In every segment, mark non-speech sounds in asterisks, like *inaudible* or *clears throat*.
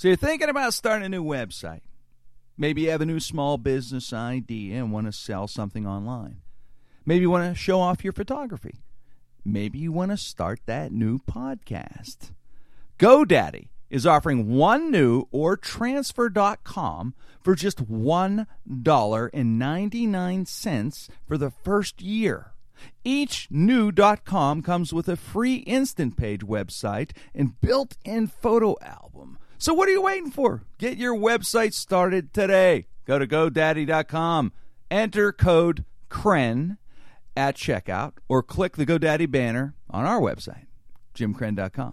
So you're thinking about starting a new website. Maybe you have a new small business idea and want to sell something online. Maybe you want to show off your photography. Maybe you want to start that new podcast. GoDaddy is offering one new or transfer.com for just $1.99 for the first year. Each new .com comes with a free instant page website and built-in photo album. So what are you waiting for? Get your website started today. Go to godaddy.com, enter code KREN at checkout, or click the GoDaddy banner on our website, JimKrenn.com.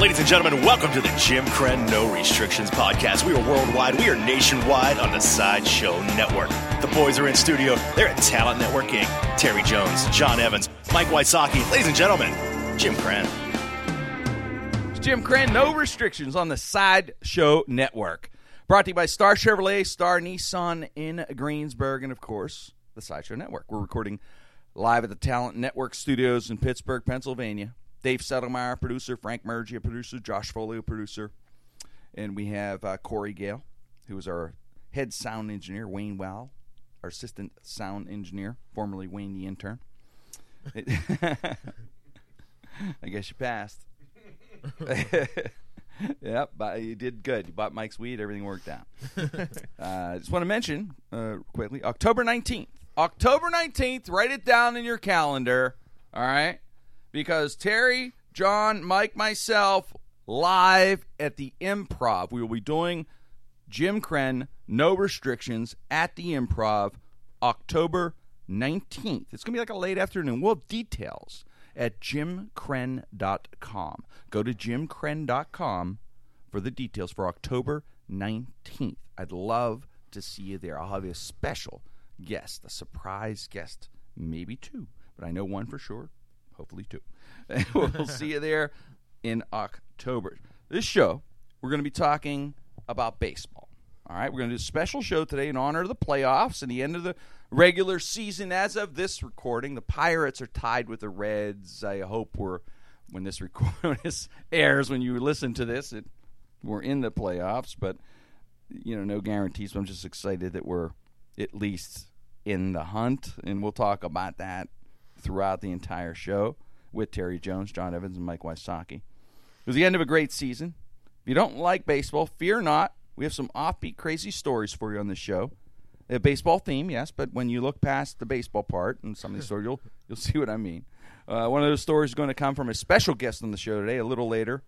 Ladies and gentlemen, welcome to the Jim Krenn No Restrictions podcast. We are worldwide, we are nationwide on the Sideshow Network. The boys are in studio. They're at Talent Network Inc. Terry Jones, John Evans, Mike Wysocki. Ladies and gentlemen, Jim Krenn. It's Jim Krenn, No Restrictions on the Sideshow Network. Brought to you by Star Chevrolet, Star Nissan in Greensburg, and of course, the Sideshow Network. We're recording live at the Talent Network studios in Pittsburgh, Pennsylvania. Dave Settlemeyer, producer, Frank Mergia, producer, Josh Foley, producer, and we have uh, Corey Gale, who is our head sound engineer, Wayne Wow, our assistant sound engineer, formerly Wayne the intern. *laughs* *laughs* I guess you passed. *laughs* *laughs* yep, but you did good. You bought Mike's weed. Everything worked out. *laughs* uh, just want to mention uh, quickly October 19th. October 19th, write it down in your calendar. All right? Because Terry, John, Mike, myself, live at the improv. We will be doing Jim Krenn, no restrictions, at the improv October 19th. It's going to be like a late afternoon. We'll have details at jimkrenn.com. Go to jimkrenn.com for the details for October 19th. I'd love to see you there. I'll have a special guest, a surprise guest, maybe two, but I know one for sure, hopefully two. *laughs* we'll see you there in October. This show, we're going to be talking about baseball. All right, we're going to do a special show today in honor of the playoffs and the end of the regular season. As of this recording, the Pirates are tied with the Reds. I hope we're when this record *laughs* this airs when you listen to this, it we're in the playoffs, but you know, no guarantees. But I'm just excited that we're at least in the hunt, and we'll talk about that throughout the entire show with Terry Jones, John Evans, and Mike Wysocki. It was the end of a great season. If you don't like baseball, fear not. We have some offbeat, crazy stories for you on the show. A baseball theme, yes, but when you look past the baseball part and some of these *laughs* stories, you'll you'll see what I mean. Uh, one of those stories is going to come from a special guest on the show today, a little later,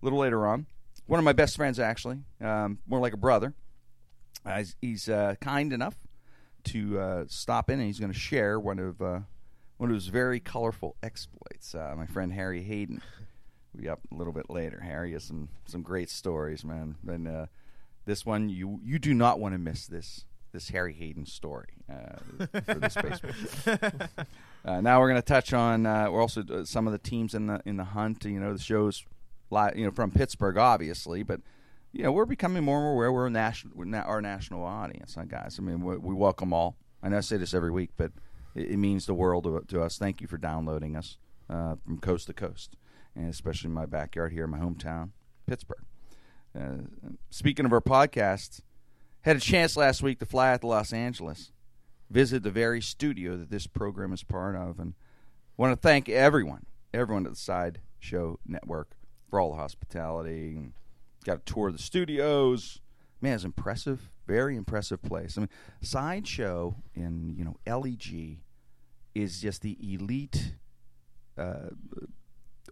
a little later on. One of my best friends, actually, um, more like a brother. Uh, he's uh, kind enough to uh, stop in, and he's going to share one of uh, one of his very colorful exploits. Uh, my friend Harry Hayden. We up a little bit later. Harry has some some great stories, man. And uh, this one, you you do not want to miss this this Harry Hayden story uh, for this baseball. *laughs* uh, now we're going to touch on. Uh, we're also uh, some of the teams in the in the hunt. You know, the shows, you know, from Pittsburgh, obviously, but you know, we're becoming more and more aware we're a national, we're na- our national audience, huh, guys. I mean, we, we welcome all. I know I say this every week, but it, it means the world to, to us. Thank you for downloading us uh, from coast to coast, and especially in my backyard here, in my hometown, Pittsburgh. Uh, speaking of our podcasts, had a chance last week to fly out to Los Angeles, visit the very studio that this program is part of, and want to thank everyone, everyone at the Side Show Network for all the hospitality. And got a tour of the studios. Man, it's impressive, very impressive place. I mean, Sideshow in you know LEG is just the elite uh,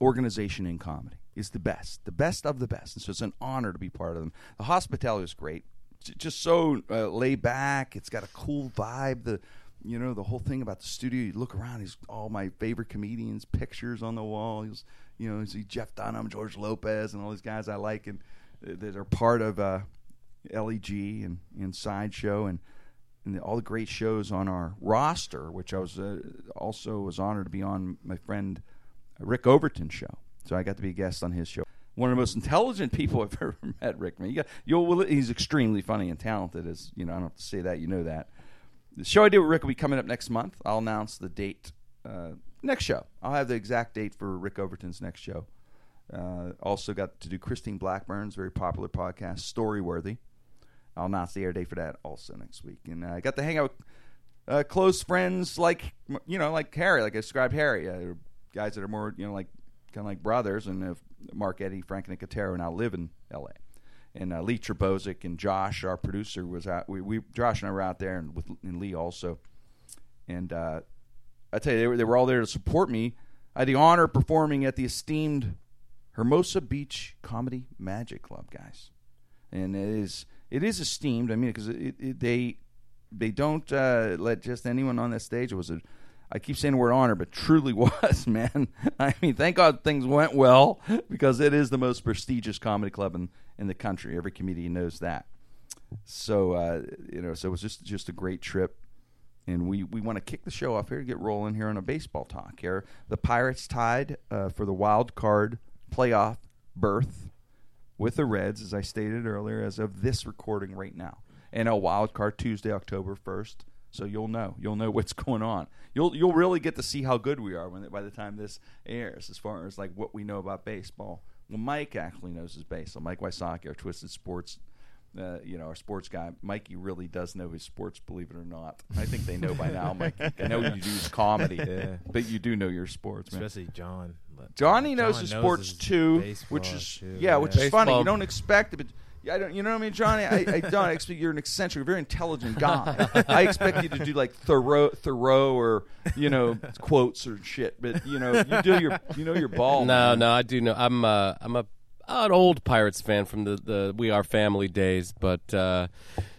organization in comedy. Is the best, the best of the best, and so it's an honor to be part of them. The hospitality is great just so uh, laid back. It's got a cool vibe. The you know the whole thing about the studio. You look around. He's all my favorite comedians. Pictures on the wall. He's you know you see Jeff Dunham, George Lopez, and all these guys I like and uh, that are part of uh, LEG and, and Sideshow and and the, all the great shows on our roster. Which I was uh, also was honored to be on my friend Rick Overton show. So I got to be a guest on his show one of the most intelligent people *laughs* I've ever met, Rick. Man, you you'll, he's extremely funny and talented. As you know, I don't have to say that. You know that. The show I do with Rick will be coming up next month. I'll announce the date uh, next show. I'll have the exact date for Rick Overton's next show. Uh, also got to do Christine Blackburn's very popular podcast, Storyworthy. I'll announce the air date for that also next week. And I got to hang out with uh, close friends like you know, like Harry, like I described Harry, uh, guys that are more you know like kind of like brothers, and uh, Mark Eddie, Frank and Nicotero now live in L.A. And uh, Lee Terbosic and Josh, our producer, was out. We, we Josh and I were out there, and with and Lee also. And uh, I tell you, they were, they were all there to support me. I had the honor of performing at the esteemed Hermosa Beach Comedy Magic Club, guys, and it is it is esteemed. I mean, because they they don't uh, let just anyone on that stage. It was a I keep saying the word honor, but truly *laughs* was, man. I mean, thank God things went well because it is the most prestigious comedy club in, in the country. Every comedian knows that. So uh, you know, so it was just just a great trip, and we we want to kick the show off here, get rolling here on a baseball talk here. The Pirates tied uh, for the wild card playoff berth with the Reds, as I stated earlier, as of this recording right now, and a wild card Tuesday, October first. So you'll know, you'll know *laughs* what's going on. You'll you'll really get to see how good we are when by the time this airs, as far as like what we know about baseball. Well, Mike actually knows his baseball. Mike Wysocki, our Twisted Sports uh, you know, our sports guy, Mikey really does know his sports, believe it or not. I think they know by now, Mikey. *laughs* I know you do his comedy, Yeah. but you do know your sports, man. Especially John. Johnny knows John his knows sports his too, which is too, yeah, which yeah. is funny. You don't expect it, but yeah, I don't. You know what I mean, Johnny? I, I don't expect you're an eccentric, very intelligent guy. I expect you to do like Thoreau, Thoreau, or you know quotes or shit. But you know, you do your, you know your ball. No, man. no, I do know. I'm uh, I'm a an old Pirates fan from the, the We Are Family days, but uh,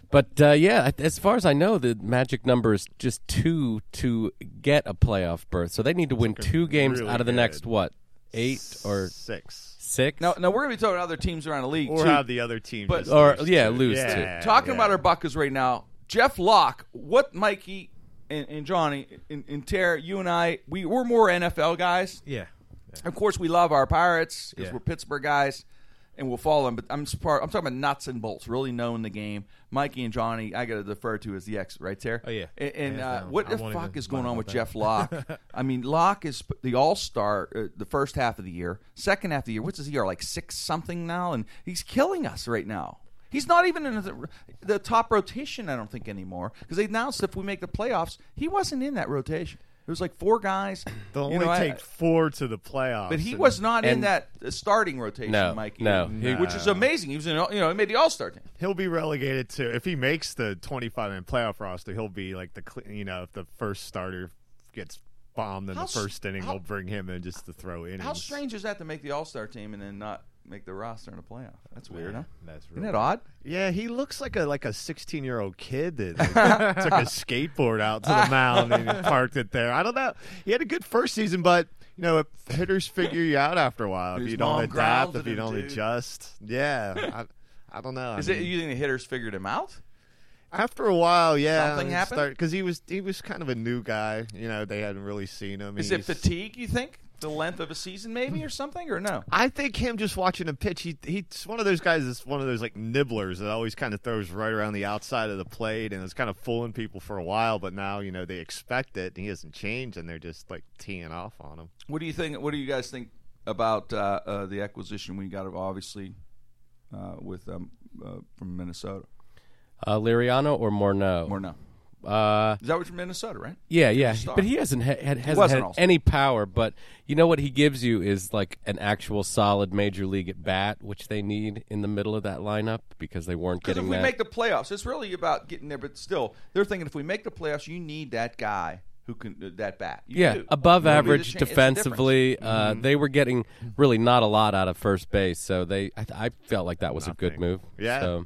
but uh, yeah, as far as I know, the magic number is just two to get a playoff berth. So they need to win two games really out of the good. next what eight or six, six? No, no, we're gonna be talking other teams around the league or too. have the other team, But- just Or- lose yeah, to- lose yeah, to. Talking yeah. about our Buckers right now, Jeff Locke, what Mikey and, and Johnny and, and Tara, you and I, we we're more NFL guys. Yeah. Of course, we love our Pirates because Yeah. we're Pittsburgh guys, and we'll follow them. But I'm part, I'm talking about nuts and bolts, really knowing the game. Mikey and Johnny, I got to defer to as the X right there. Oh, yeah. And, and Hands uh, what the fuck is going on with about Jeff Locke? *laughs* I mean, Locke is the All Star uh, the first half of the year, second half of the year. What's his ER like six something now, and he's killing us right now. He's not even in the, the top rotation, I don't think anymore, because they announced if we make the playoffs, he wasn't in that rotation. It was like four guys. *clears throat* They'll You only know, I- take four to the playoffs. but he and- was not in that uh, starting rotation, No, Mikey. no. He- which is amazing. He was in, you know, he made the All Star team. He'll be relegated to if he makes the 25 man playoff roster. He'll be like the cle- you know if the first starter gets bombed in How the first inning, how- they'll bring him in just to throw innings. How strange is that to make the All Star team and then not make the roster in a playoff? That's weird, huh? That's really Isn't that odd? Yeah, he looks like a like a 16 year old kid that like, *laughs* took a skateboard out to the mound and parked it there. I don't know. He had a good first season, but you know, if hitters figure you out after a while. If His you don't adapt, if you don't dude. adjust, yeah. I, I don't know. I Is it you think the hitters figured him out? After a while, yeah, Something happened? because he was he was kind of a new guy. You know, they hadn't really seen him. Is it fatigue? You think the length of a season, maybe, or something, or no? I think him just watching him pitch, he he's one of those guys that's one of those like nibblers that always kind of throws right around the outside of the plate and is kind of fooling people for a while, but now you know they expect it and he hasn't changed and they're just like teeing off on him. What do you think? What do you guys think about uh, uh, the acquisition we got? Obviously, uh, with um, uh, from Minnesota, uh, Liriano or Morneau? or no? Uh, Is that what from Minnesota, right? yeah, yeah, star. but he hasn't ha- had, hasn't wasn't had any power. But you know what he gives you is like an actual solid major league at bat, which they need in the middle of that lineup because they weren't Because if getting we that. make the playoffs, it's really about getting there. But still, they're thinking if we make the playoffs, you need that guy who can uh, that bat. You yeah, do. above You average the cha- it's the difference. Mm-hmm. defensively. Uh, They were getting really not a lot out of first base, so they I, I felt like that was a good move. Yeah. So,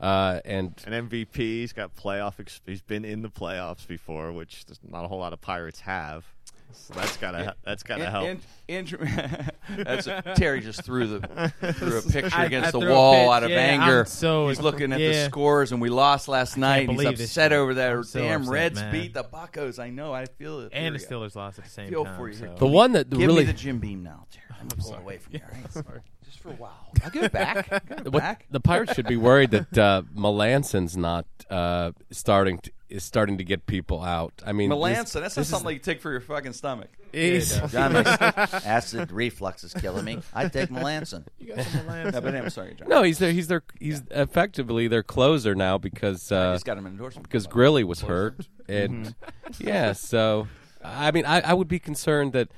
uh, and An MVP, he's got playoff. Ex- he's been in the playoffs before, which not a whole lot of Pirates have. So that's gotta that's gotta And- help. and- Andrew, *laughs* that's a, Terry just threw the threw a *laughs* picture I- against I the wall out of Yeah, anger. I'm so- He's looking at the scores, and we lost last night. and He's upset over that. I'm so Damn upset, Reds man. beat the Buccos. I know. I feel it. And the Here we go. Steelers lost at the same Feel time. for you. so- the one that Give really me the Jim Beam now, Terry. I'm pulling away from you. *laughs* All right? Just for a while. I'll give it back. Give it What- back. the Pirates should be worried that uh, Melancon's not uh, starting. To, is starting to get people out. I mean, this- Melancon, that's not this is- something you take for your fucking stomach. he's- John makes acid reflux is killing me. I take Melancon. You got some Melancon. No, but I'm sorry, John. no, he's their he's their he's effectively their closer now because I uh, just got him an endorsement. because Grilli was hurt, *laughs* and Mm-hmm. yeah, so I mean, I, I would be concerned that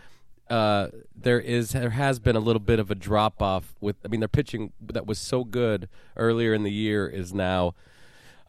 uh, there is there has been a little bit of a drop off with. I mean, their pitching that was so good earlier in the year is now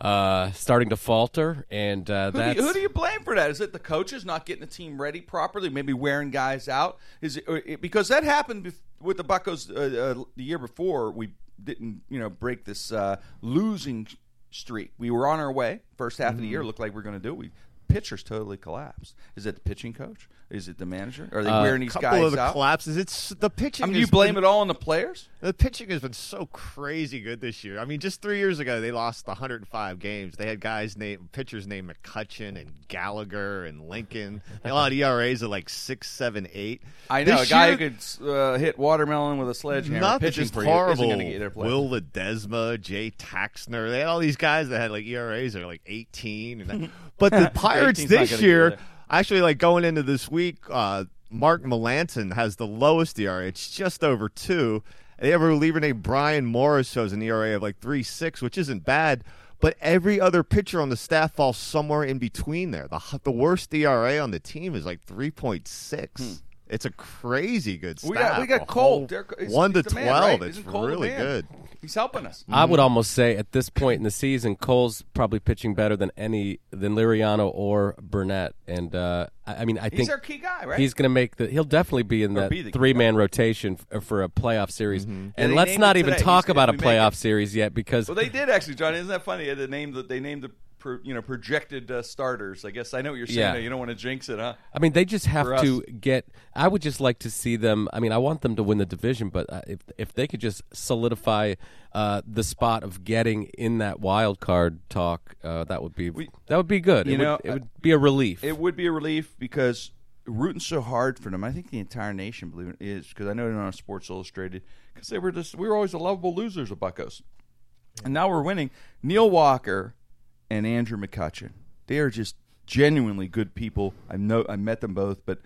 uh, starting to falter, and uh, Who do, you, who do you blame for that? Is it the coaches not getting the team ready properly, maybe wearing guys out? Is it, it because that happened bef- with the Buccos uh, uh, the year before? We didn't, you know, break this uh, losing streak. We were on our way. First half of the Mm-hmm. year looked like we are going to do. it. We pitchers totally collapsed. Is it the pitching coach? Is it the manager? Are they Uh, wearing these couple guys of the out? collapses. It's the pitching. I mean, you blame been- it all on the players. The pitching has been so crazy good this year. I mean, just three years ago, they lost 105 games. They had guys named pitchers named McCutchen and Gallagher and Lincoln. They had ERAs of like six, seven, eight. I know This a guy year, who could uh, hit watermelon with a sledgehammer. Nothing pitching just for horrible. you isn't going to get their play. Wil Ledezma, Jay Taxner. They had all these guys that had like ERAs are like 18. And that, *laughs* but the Pirates this year. Actually, like going into this week, uh, Mark Melancon has the lowest ERA. It's just over two. They have a reliever named Bryan Morris who has an ERA of like three six, which isn't bad. But every other pitcher on the staff falls somewhere in between there. The the worst ERA on the team is like three point six. It's a crazy good staff. We got we A got whole- Derek- he's- one to he's the man, twelve. right? It's Cole really good. He's helping us. I would almost say at this point in the season, Cole's probably pitching better than any than Liriano or Burnett, and uh, I, I mean, I He's think our key guy, right? He's going to make the. He'll definitely be in that be the three man rotation f- for a playoff series. Yeah, And they let's not even today. talk He's- about a if we make playoff series yet because Well, they did actually, Johnny. Isn't that funny? They named the, they named the pro, you know projected uh, starters. I guess I know what you're saying. Yeah. You don't want to jinx it, huh? I mean, they just have to get. I would just like to see them. I mean, I want them to win the division, but uh, if if they could just solidify uh, the spot of getting in that wild card talk, uh, that would be that would be good. you it, know, would, it would be a relief. It would be a relief because rooting so hard for them. I think the entire nation believe it is because I know they're on Sports Illustrated because they were just we were always the lovable losers of Buccos, and now we're winning. Neil Walker and Andrew McCutchen, they are just genuinely good people. I know I met them both, but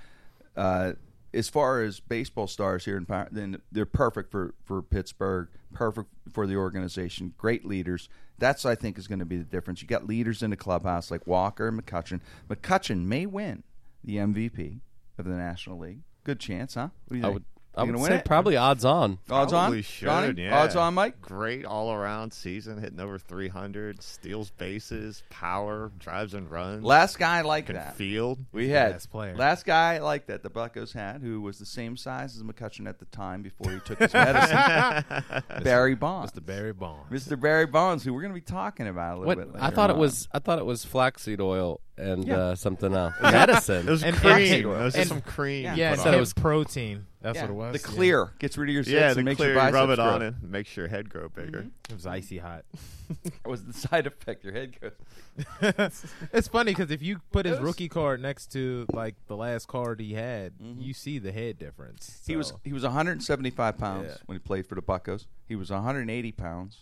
uh, as far as baseball stars here in Power, then they're perfect for for Pittsburgh, perfect for the organization, great leaders. That's I think is going to be the difference. You got leaders in the clubhouse like Walker and McCutchen. McCutchen may win the MVP of the National League. Good chance, huh? What do you I think? would. I You would gonna win say it? probably odds on. odds Probably on. should, Johnny? yeah. Odds on, Mike. Great all around season, hitting over 300, steals bases, power, drives and runs. Last guy like can that. field. We had best player. last guy like that the Buccos had, who was the same size as McCutchen at the time before he took his medicine. *laughs* Barry Bonds, Mr. Barry Bonds. Mr. Barry Bonds, who we're going to be talking about a little What bit. Later I thought it was. I thought it was flaxseed oil and Yeah. uh, something else. Medicine. It was And- cream. it was just and- some cream. Yeah. Yeah, put said it it. was- protein. That's Yeah, what it was. The yeah. clear gets rid of your zits Yeah, and the makes clear, your you rub biceps it on grow. and makes your head grow bigger. It was icy hot. *laughs* That was the side effect. Your head goes. it's funny because if you put his rookie card next to like the last card he had, you see the head difference. Mm-hmm. He was he was 175 pounds Yeah. when he played for the Buccos. He was 180 pounds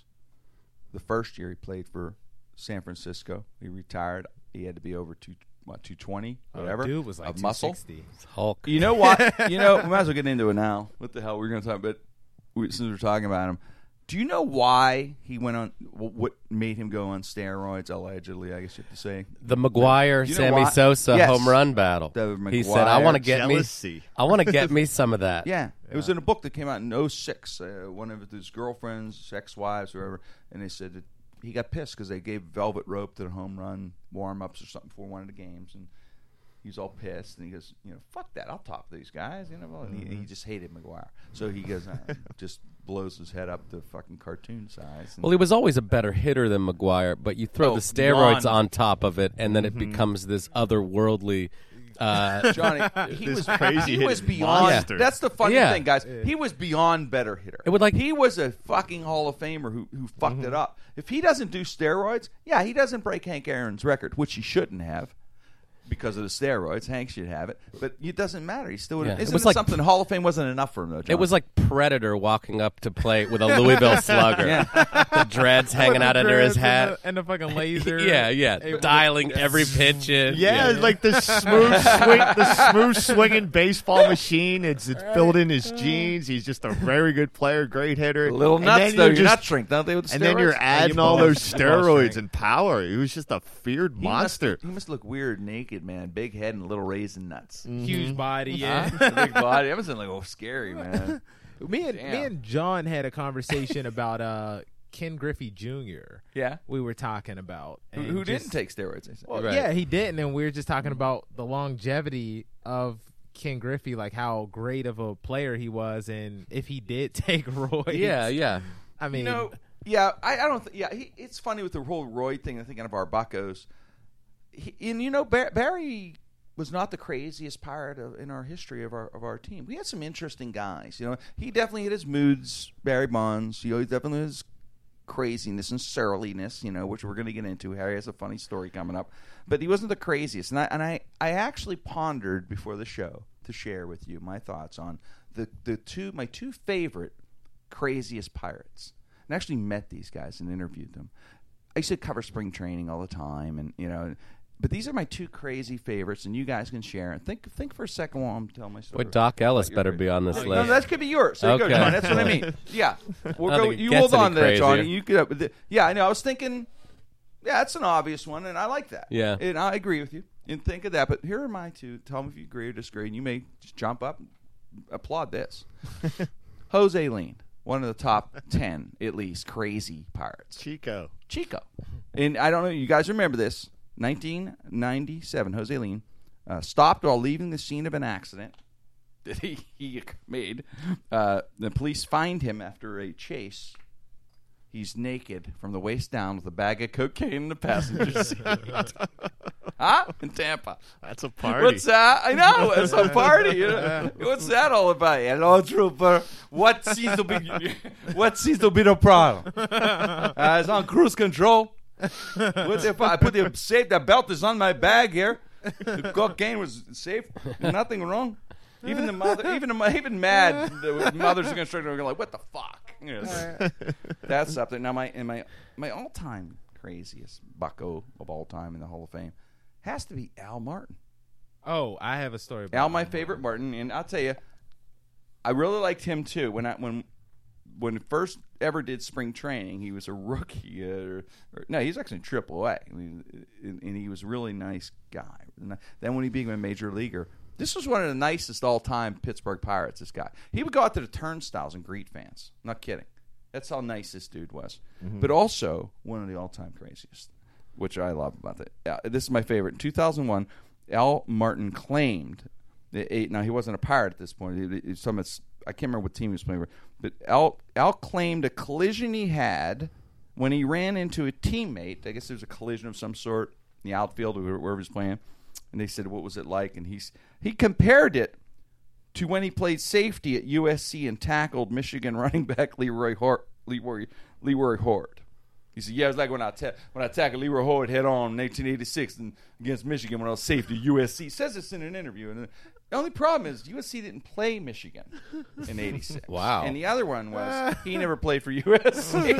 the first year he played for San Francisco. He retired. He had to be over two what 220 uh, whatever dude was like of muscle. 260. Hulk. You know what? *laughs* you know, we might as well get into it now. What the hell we're going to talk about? We, since we're talking about him, do you know why he went on? What made him go on steroids? Allegedly, I guess you have to say. The McGwire You know Sammy why? Sosa Yes. home run battle. The he said, "I want to get jealousy. me. I want to get me *laughs* some of that." Yeah, it was in a book that came out in 06. Uh, one of his girlfriends, ex-wives, whoever, and they said that he got pissed because they gave velvet rope to the home run warm-ups or something for one of the games, and he was all pissed. And he goes, you know, fuck that, I'll top these guys, you know. And he, he just hated McGwire, so he goes, uh, *laughs* just blows his head up to fucking cartoon size. Well, he was always a better hitter than McGwire, but you throw Oh, the steroids beyond. on top of it, and then it becomes this otherworldly. Uh, Johnny, *laughs* he was crazy He was beyond. monster. That's the funny Yeah. thing, guys. He was beyond better hitter. It would like- he was a fucking Hall of Famer who who fucked Mm-hmm. it up. If he doesn't do steroids, yeah, he doesn't break Hank Aaron's record, which he shouldn't have. Because of the steroids. Hank should have it, but it doesn't matter. He still would. Yeah. It Isn't was it like- something Hall of Fame wasn't enough for him though? John? It was like Predator walking up to play with a Louisville *laughs* Slugger. The dreads hanging out under his hat. and a, fucking *laughs* laser. Yeah, yeah, It was- dialing every pitch in. *laughs* Yeah, it's like the smooth swing, the smooth swinging baseball machine. It's it's filled in his jeans. He's just a very good player, great hitter. little And nuts then though. you're You're just- not shrink, don't they? With the And then you're adding you all those steroids and power. He was just a feared He must- monster. He must look weird naked, man. Big head and little raisin nuts. huge body. Yeah. The *laughs* big body. I was like, oh, scary, *laughs* man. me and me and John had a conversation about uh Ken Griffey Jr. Yeah. We were talking about Who, and who just- didn't take steroids? I said. Well, Right. Yeah, he didn't, and we were just talking about the longevity of Ken Griffey, like how great of a player he was, and if he did *laughs* take roids. Yeah, yeah. I mean, you know, yeah, I, I don't. Th- yeah, he, it's funny with the whole Roy thing. I'm thinking of our Buccos, he, and you know, Bar- Barry was not the craziest pirate of, in our history of our of our team. We had some interesting guys. You know, he definitely had his moods. Barry Bonds, you know, he definitely his craziness and surliness. You know, which we're going to get into. Harry has a funny story coming up, but he wasn't the craziest. And I and I I actually pondered before the show to share with you my thoughts on the the two my two favorite craziest pirates. And I actually met these guys and interviewed them. I used to cover spring training all the time, and you know, but these are my two crazy favorites, and you guys can share. And think think for a second while I'm telling my story. Boy, Doc Ellis better favorite- be on this no, list. No, that could be yours. There you go, Okay. John. That's what I mean. *laughs* Yeah, we'll I go, you hold on there, Johnny. crazier. You could. uh, Yeah, I know. I was thinking. Yeah, that's an obvious one, and I like that. Yeah. and I agree with you. And think of that. But here are my two. Tell me if you agree or disagree. And you may just jump up, and applaud this. *laughs* Jose Lind, one of the top ten at least crazy pirates. Chico. Chico. And I don't know, you guys remember this. 1997, Jose Lind uh, stopped while leaving the scene of an accident that *laughs* he, he made. Uh, the police find him after a chase. He's naked from the waist down with a bag of cocaine in the passenger *laughs* seat. huh? In Tampa. That's a party. What's that? I know it's a *laughs* party. you know. What's that all about? Hello, trooper. What seems to be what seems to be the problem? Uh, it's on cruise control. What if I put the safe? The belt is on my bag here. The cocaine was safe. Nothing wrong. Even the mother, even the, even mad, the mothers are going to start are like, "What the fuck?" You know, that's something. Now, my and my my all time craziest Bucco of all time in the Hall of Fame has to be Al Martin. oh, I have a story. About Al, my favorite Martin, and I'll tell you, I really liked him too. When I when when first ever did spring training, he was a rookie. Uh, or, or, no, he's actually in Triple A, I mean, and, and he was a really nice guy. Then when he became a major leaguer, this was one of the nicest all time Pittsburgh Pirates. This guy, he would go out to the turnstiles and greet fans. Not kidding. That's how nice this dude was. But also one of the all time craziest, which I love about it. Uh, this is my favorite. In 2001, Al Martin claimed the eight. Now he wasn't a pirate at this point. He, he, some I can't remember what team he was playing for, but Al Al claimed a collision he had when he ran into a teammate. I guess there was a collision of some sort in the outfield or wherever he was playing. And they said, "What was it like?" And he's he compared it to when he played safety at USC and tackled Michigan *laughs* running back Leroy Hoard, Leroy Leroy Hoard. He said, "Yeah, it was like when I ta- when I tackled Leroy Hoard head on in 1886 and against Michigan when I was safety USC." He says this in an interview, and the only problem is USC didn't play Michigan in '86. *laughs* Wow. And the other one was he *laughs* never played for USC.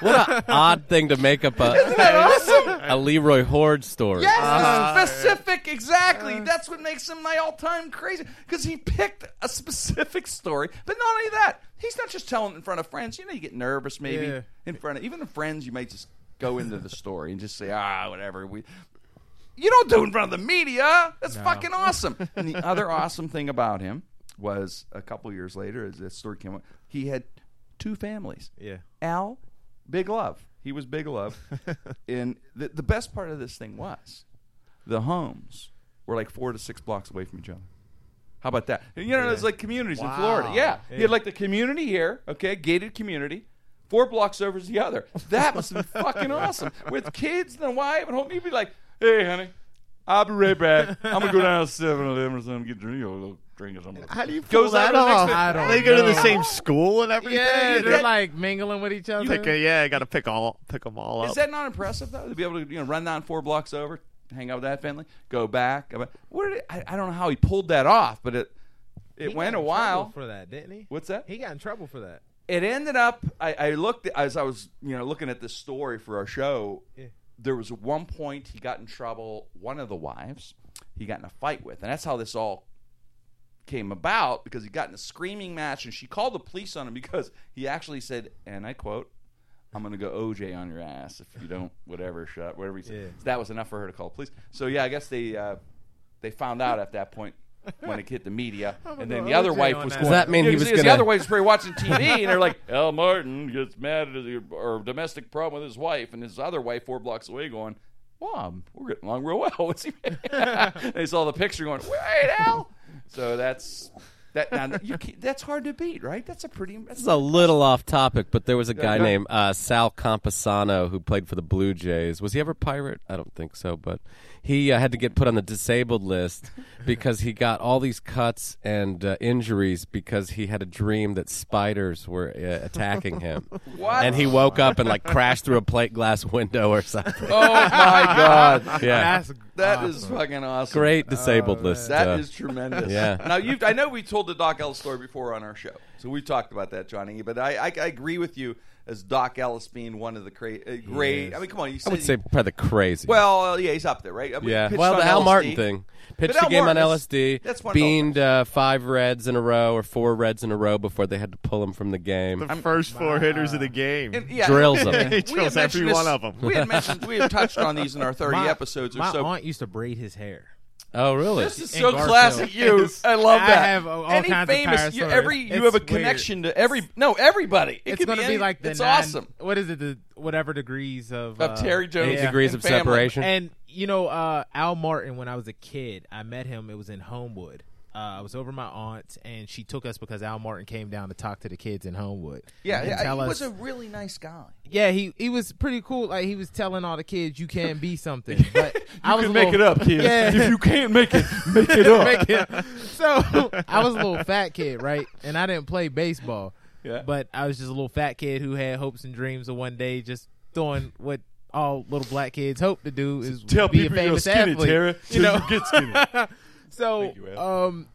What an odd thing to make up a, that awesome? a Leroy Hoard story. Yes, specific, exactly. That's what makes him my all-time crazy because he picked a specific story. But not only that, he's not just telling it in front of friends. You know, you get nervous maybe Yeah. in front of even the friends. You might just go into the story and just say, ah, whatever. We, you don't do it in front of the media. That's fucking awesome. *laughs* And the other awesome thing about him was a couple years later, as this story came out, he had two families. Yeah. Al, Big Love. He was Big Love. *laughs* and the, the best part of this thing was the homes were like four to six blocks away from each other. How about that? You know, there's like communities in Florida. Yeah. He had like the community here, okay, gated community. Four blocks over is the other. That must have been fucking *laughs* awesome. With kids and a wife and home, you'd be like, hey, honey, I'll be right back. I'm going to go down to 7 Eleven or something, get drink, you a little drink or something. How do you pull Goes that over the next off? bit. I don't they go to the know. same school and everything. Yeah, they're that- like mingling with each other. Pick a, yeah, I got to pick all pick them all up. Is that not impressive though to be able to you know run down four blocks over, hang out with that family. Go back. Go back. What did I, I don't know how he pulled that off, but it it He went got a in while. trouble for that, didn't he? What's that? He got in trouble for that. it ended up I, I looked as I was you know looking at this story for our show. Yeah. There was one point he got in trouble. One of the wives he got in a fight with, and that's how this all came about because he got in a screaming match, and she called the police on him because he actually said, and I quote. I'm gonna go OJ on your ass if you don't whatever shut whatever he said. Yeah. So that was enough for her to call the police. So yeah, I guess they uh, they found out at that point *laughs* when it hit the media, and then the other wife was going, Does that mean Yeah, he 'cause was the gonna- other wife was probably watching TV, and they're like, *laughs* Al Martin gets mad at his, or domestic problem with his wife, and his other wife four blocks away going, "Wow, we're getting along real well." *laughs* What's he? they saw the picture going, "Wait, Al." So that's that. Now you can't, that's hard to beat, right? That's a pretty. That's This is a little off topic, but there was a guy go. named uh, Sal Camposano who played for the Blue Jays. Was he ever a pirate? I don't think so, but he uh, had to get put on the disabled list *laughs* because he got all these cuts and uh, injuries because he had a dream that spiders were uh, attacking him. *laughs* What? And he woke up and like crashed through a plate glass window or something. oh my *laughs* god, Yeah, That's that is awesome. fucking awesome. great disabled list. That uh, is tremendous. yeah. Now you, I know we told the Doc Ellis story before on our show, so we've talked about that, Johnny. But I, I, I agree with you as Doc Ellis being one of the cra- uh, great. is. I mean, come on, you I would say probably the crazy. Well, uh, yeah, he's up there, right? I mean, Yeah. Well, the Al LSD. Martin thing. Pitched Al the game Martin, on that's- LSD. that's one beamed uh, five reds in a row or four reds in a row before they had to pull him from the game. The first four hitters of the game. And, yeah, Drills and- them. *laughs* He we drills every mentioned one of them. We had *laughs* mentioned, we had touched on these in our thirty My- episodes or My so. aunt used to braid his hair. Oh, really? This is so Garfield. classic you. I love I that. have all Any kinds of famous, pirate you, stories. every you It's have a weird. connection to every no everybody. It it's could going to any- be like the it's nine, awesome What is it? The whatever degrees of of uh, Terry Jones. Eight yeah. degrees and of family. separation. And you know, uh, Al Martin. When I was a kid, I met him. It was in Homewood. Uh, I was over my aunt's, and she took us because Al Martin came down to talk to the kids in Homewood. Yeah, and yeah, he us, was a really nice guy. yeah, he he was pretty cool. Like he was telling all the kids, "You can be something." *laughs* But I was can a make little- it up, kids. Yeah. If you can't make it, make it up. *laughs* Make it- so I was a little fat kid, right? And I didn't play baseball. Yeah. But I was just a little fat kid who had hopes and dreams of one day just doing what all little black kids hope to do is Tell be a people you're famous skinny, athlete. Tara, you know, you get skinny. *laughs* so you, um,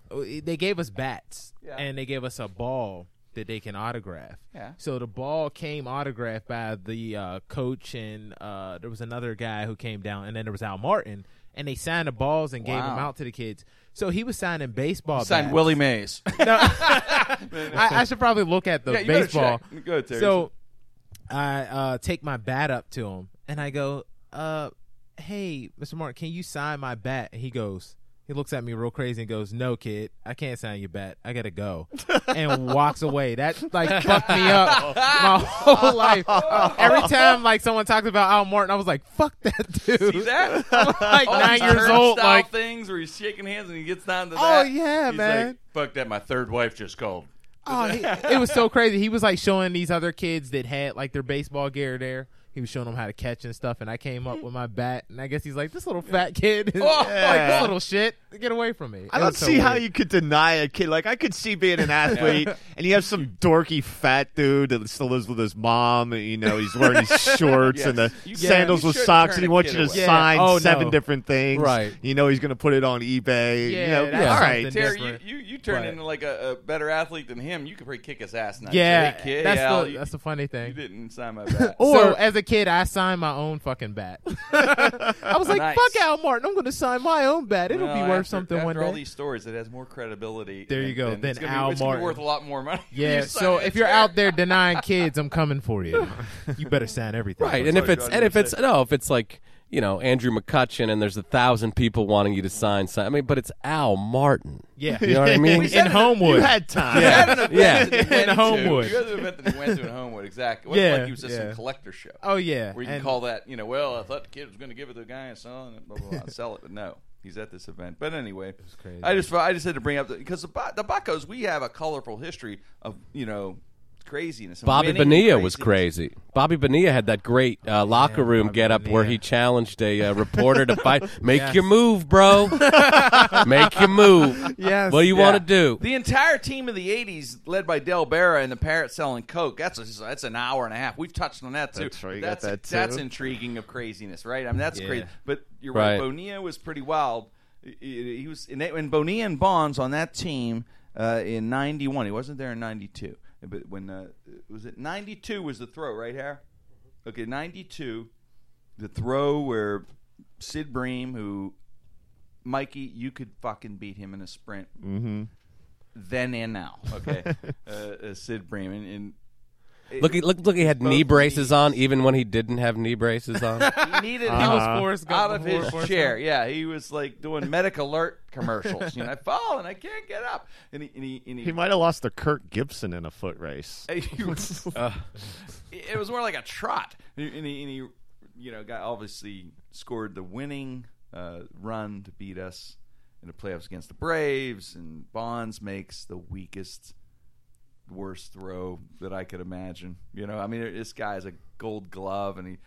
they gave us bats Yeah. and they gave us a ball that they can autograph. Yeah. So the ball came autographed by the uh, coach and uh, there was another guy who came down, and then there was Al Martin, and they signed the balls and gave them out to the kids. So he was signing baseball. Signed bats. Willie Mays. *laughs* No. I, I should probably look at the Yeah, baseball. Go ahead, Terry. So I uh, take my bat up to him and I go, uh, "Hey, Mr. Martin, can you sign my bat?" And he goes, he looks at me real crazy and goes, "No, kid, I can't sign your bat. I gotta go," and walks away. That like fucked me up my whole life. Every time like someone talks about Al Martin, I was like, "Fuck that *laughs* dude." See that? *laughs* like All nine years old, like things where he's shaking hands and he gets down to that. Oh, that. yeah, He's man. Like, Fuck that! My third wife just called. Oh, he, it was so crazy. He was like showing these other kids that had like their baseball gear there. He was showing him how to catch and stuff, and I came up mm. with my bat, and I guess he's like, "This little fat kid, is *laughs* oh, *laughs* like this little shit, get away from me." I It don't was so see how weird. you could deny a kid. Like I could see being an athlete, *laughs* and you have some dorky fat dude that still lives with his mom. And, you know, he's wearing his shorts Yes. and the You- sandals you with socks, and he wants you to away. Yeah. sign Oh, seven no. different things. Right. You know, he's going to put it on eBay. Yeah, you know, that's all right. Terry, you, you, you turn But- into like a, a better athlete than him. You could probably kick his ass now. Yeah, Hey, kid, that's Al, the that's the funny thing. you didn't sign my bat. Or as a kid, I signed my own fucking bat. *laughs* I was like, Nice. "Fuck Al Martin, I'm going to sign my own bat. It'll Well, be worth after- something after one all day." these stories, it has more credibility. There you go, than than it's gonna Al be, it's gonna be Martin. worth a lot more money. *laughs* Yeah, so if you're out there *laughs* denying kids, I'm coming for you. You better sign everything. Right, and if it's and if gonna it's no, if it's like you know Andrew McCutchen and there's a thousand people wanting you to sign, sign I mean, but it's Al Martin. Yeah, You know what I mean? *laughs* in Homewood. You had time. Yeah. Had an Yeah. that he In went to. Homewood. You had an event that he went to in Homewood, exactly. It wasn't Yeah, like he was just yeah. some collector show. Oh yeah, Where you can call that, you know, well, I thought the kid was going to give it to the guy and selling it, blah, blah, blah, sell it. But no, he's at this event. But anyway, crazy. I just I just had to bring up, because the, the Buccos, we have a colorful history of, you know, craziness. Bobby winning and Bonilla was crazy. Bobby Bonilla had that great uh, locker room Bobby get up where he challenged a uh, *laughs* reporter to fight. Make your move, bro. *laughs* Make your move. Yes. What do you Yeah. want to do? The entire team of the '80s, led by Dale Berra and the Parrot selling coke. That's a, that's an hour and a half. We've touched on that too. That's right, that's, that, too. That's intriguing of craziness, right? I mean, that's Yeah. crazy. But you're Right. right. Bonilla was pretty wild. He, he was and, they, and Bonilla and Bonds on that team uh, in '91. He wasn't there in '92, but when uh, was it '92 was the throw right here? Okay, '92, the throw where Sid Bream, who Mikey, you could fucking beat him in a sprint. Mm-hmm. Then and now, okay, *laughs* uh, uh, Sid Bream and. and Look, he, look, look! He had knee braces knees. on, even when he didn't have knee braces on. *laughs* he needed He help was Forrest Gump out of his Forrest chair. Gump. Yeah, he was like doing medic alert commercials. You know, I fall and I can't get up. And he, and he, and he, He might have lost to Kirk Gibson in a foot race. *laughs* he was- *laughs* it was more like a trot. And he, and he, and he, you know, got obviously scored the winning uh, run to beat us in the playoffs against the Braves. And Bonds makes the weakest, worst throw that I could imagine. You know, I mean, this guy's a Gold Glove, and he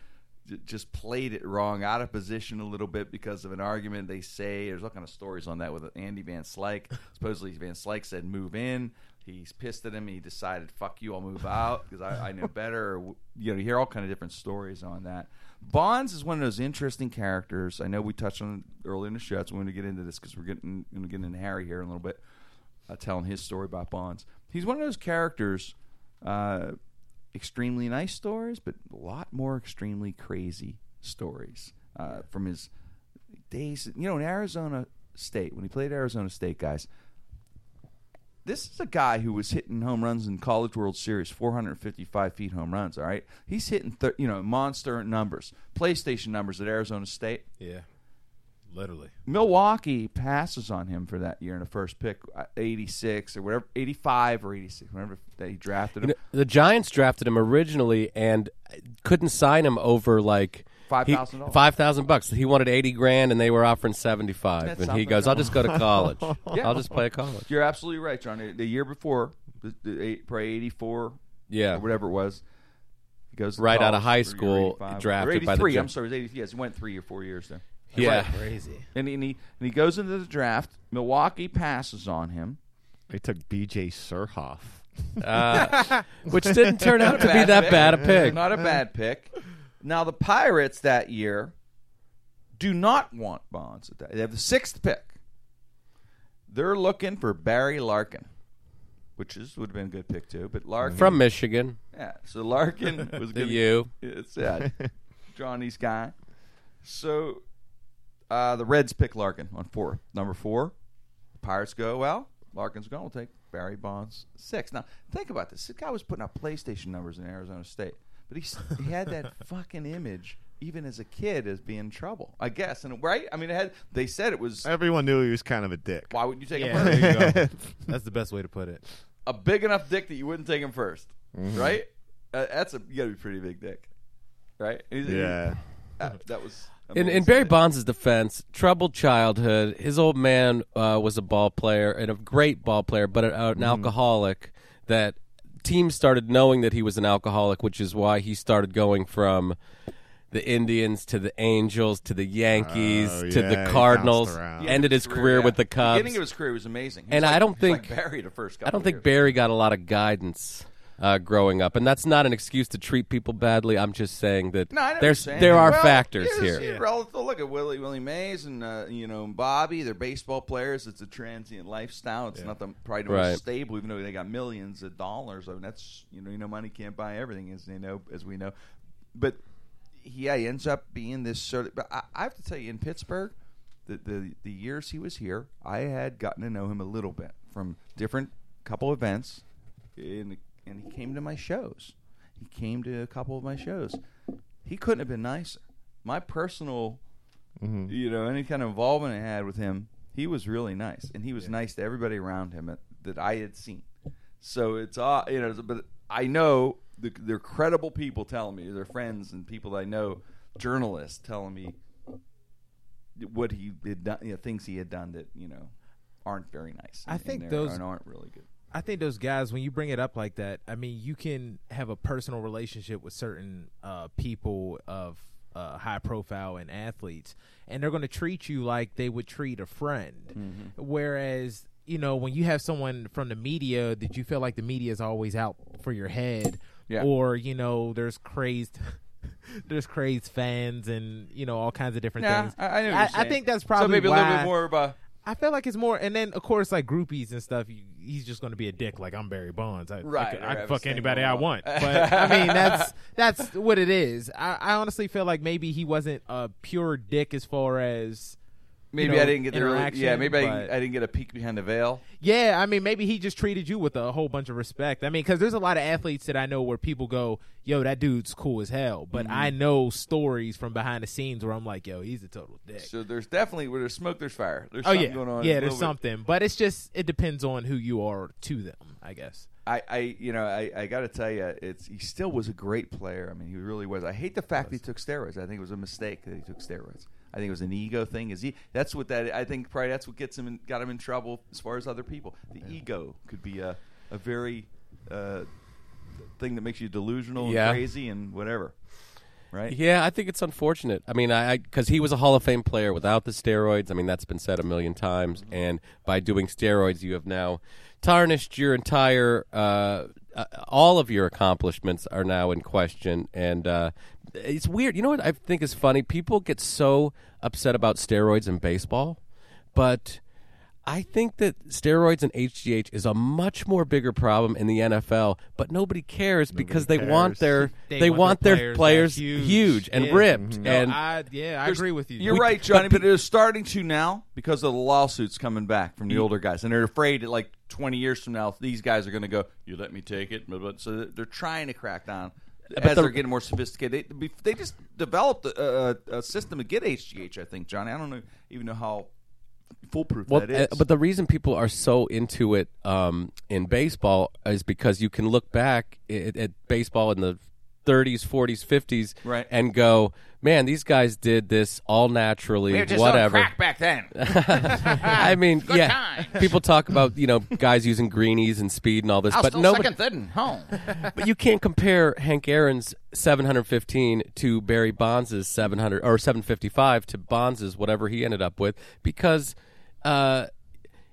j- just played it wrong, out of position a little bit because of an argument they say. There's all kind of stories on that with Andy Van Slyke. *laughs* Supposedly Van Slyke said move in. He's pissed at him. He decided, "Fuck you, I'll move out because I, I know *laughs* better." Or, you know, you hear all kind of different stories on that. Bonds is one of those interesting characters. I know we touched on it earlier in the show. So we're going to get into this because we're getting going to get into Harry here in a little bit, uh, telling his story about Bonds. He's one of those characters. Uh, extremely nice stories, but a lot more extremely crazy stories uh, from his days. You know, in Arizona State, when he played Arizona State, guys, this is a guy who was hitting home runs in College World Series, 455 feet home runs. All right, he's hitting thir- you know monster numbers, PlayStation numbers at Arizona State. Yeah. Literally. Milwaukee passes on him for that year in the first pick, uh, 86 or whatever, 85 or 86, whatever that he drafted him. You know, the Giants drafted him originally and couldn't sign him over like $5,000. Five thousand bucks. He wanted eighty grand, and they were offering seventy five. That And he goes, "I'll just go to college. *laughs* Yeah. I'll just play college." You're absolutely right, John. The- The year before, the, the probably 84 Yeah. or whatever it was, he goes Right out of high school, 85. drafted or by the 83, I'm sorry, it was 80, yes, he went three or four years there. Yeah. Crazy. And he, and, he, and he goes into the draft. Milwaukee passes on him. They took B.J. Surhoff. Uh, *laughs* which didn't turn out to be that pick. bad a pick. Not a bad pick. Now, the Pirates that year do not want Bonds. They have the sixth pick. They're looking for Barry Larkin, which is would have been a good pick too. But Larkin From Michigan, Yeah, so Larkin *laughs* was the going U. It's yeah, *laughs* Johnny's guy. So uh, the Reds pick Larkin on four. Number four, Pirates go well. Larkin's going. We'll take Barry Bonds six. Now think about this. This guy was putting up PlayStation numbers in Arizona State, but he he had that *laughs* fucking image even as a kid as being trouble. I guess, and right. I mean, it had. They said it was. Everyone knew he was kind of a dick. Why wouldn't you take him first? there you go. That's the best way to put it. a big enough dick that you wouldn't take him 1st right? Uh, that's a you got to be pretty big dick, right? And he's- Yeah. Uh, *laughs* that was In, in. Barry Bonds' defense, troubled childhood. His old man uh, was a ball player and a great ball player, but a, an alcoholic. That teams started knowing that he was an alcoholic, which is why he started going from the Indians to the Angels to the Yankees Oh, to yeah, the Cardinals. bounced Ended his career, career yeah. with the Cubs. beginning of his career was amazing. He was And like- I don't think- like Barry the first. I don't think years. Barry got a lot of guidance uh, growing up, and that's not an excuse to treat people badly. I'm just saying that No, I know what there's saying. there are Well, factors here's- here. here's relative- Look at Willie Willie Mays and uh, you know Bobby. They're baseball players. It's a transient lifestyle. It's not the probably the most Right. stable, even though they got millions of dollars. I mean, that's you know you know money can't buy everything, as they know as we know. But yeah, he ends up being this sort of. But I, I have to tell you, in Pittsburgh, the, the the years he was here, I had gotten to know him a little bit from different couple events, and and he came to my shows. He came to a couple of my shows. He couldn't have been nicer. My personal, mm-hmm. you know, any kind of involvement I had with him, he was really nice, and he was nice to everybody around him that, that I had seen. So it's all you know, but I know the, they're credible people telling me, they're friends and people I know, journalists telling me what he had done, you know, things he had done that you know aren't very nice. I and- think and those- aren't really good. I think those guys, when you bring it up like that, I mean, you can have a personal relationship with certain uh, people of uh, high profile and athletes, and they're going to treat you like they would treat a friend. Mm-hmm. Whereas, you know, when you have someone from the media that you feel like the media is always out for your head, Yeah. or you know, there's crazed. *laughs* There's crazed fans and you know all kinds of different Yeah, things. I, I I, I think that's probably so maybe a little bit more of a. I feel like it's more, and then of course like groupies and stuff. You, he's just going to be a dick, like I'm Barry Bonds. I, Right, I, could, or I can fuck anybody I want. *laughs* But I mean, that's that's what it is. I, I honestly feel like maybe he wasn't a pure dick as far as Maybe know, I didn't get the really, yeah. Maybe I, I didn't get a peek behind the veil. yeah. I mean, maybe he just treated you with a whole bunch of respect. I mean, because there's a lot of athletes that I know where people go, "Yo, that dude's cool as hell," but Mm-hmm. I know stories from behind the scenes where I'm like, "Yo, he's a total dick." So there's definitely where there's smoke, there's fire. There's Oh something yeah, going on. yeah. There's little bit. something, but it's just it depends on who you are to them, I guess. I, I, you know, I, I got to tell you, it's he still was a great player. I mean, he really was. I hate the fact that he took steroids. I think it was a mistake that he took steroids. I think it was an ego thing. Is he? That's what that. I think probably that's what gets him in, got him in trouble as far as other people. The ego could be a a very uh, thing that makes you delusional and crazy and whatever. Right? Yeah, I think it's unfortunate. I mean, I because he was a Hall of Fame player without the steroids. I mean, that's been said a million times. And by doing steroids, you have now tarnished your entire, uh, uh, all of your accomplishments are now in question. And uh, it's weird. You know what I think is funny? People get so upset about steroids in baseball, but. I think that steroids and HGH is a much more bigger problem in the NFL, but nobody cares because they want their *laughs* they, want, their players, huge, huge, and Yeah. ripped. Mm-hmm. No, and I, yeah, I agree with you. You're We- right, Johnny, but, it is starting to now because of the lawsuits coming back from the older guys, and they're afraid that like 20 years from now, these guys are going to go, "You let me take it," blah, blah. so they're- they're trying to crack down. As the- they're getting more sophisticated, they, they just developed a, a, a system to get HGH. I think, Johnny. I don't know, even know how foolproof well, that is. uh, but the reason people are so into it um, in baseball is because you can look back at, at baseball in the 30s, 40s, 50s, Right. and go, "Man, these guys did this all naturally, We whatever." back then. *laughs* I mean, *laughs* yeah, times. people talk about you know guys using greenies and speed and all this, I was but nobody. second, third, and home. *laughs* But you can't compare Hank Aaron's 715 to Barry Bonds' 700 or 755 to Bonds' whatever he ended up with because uh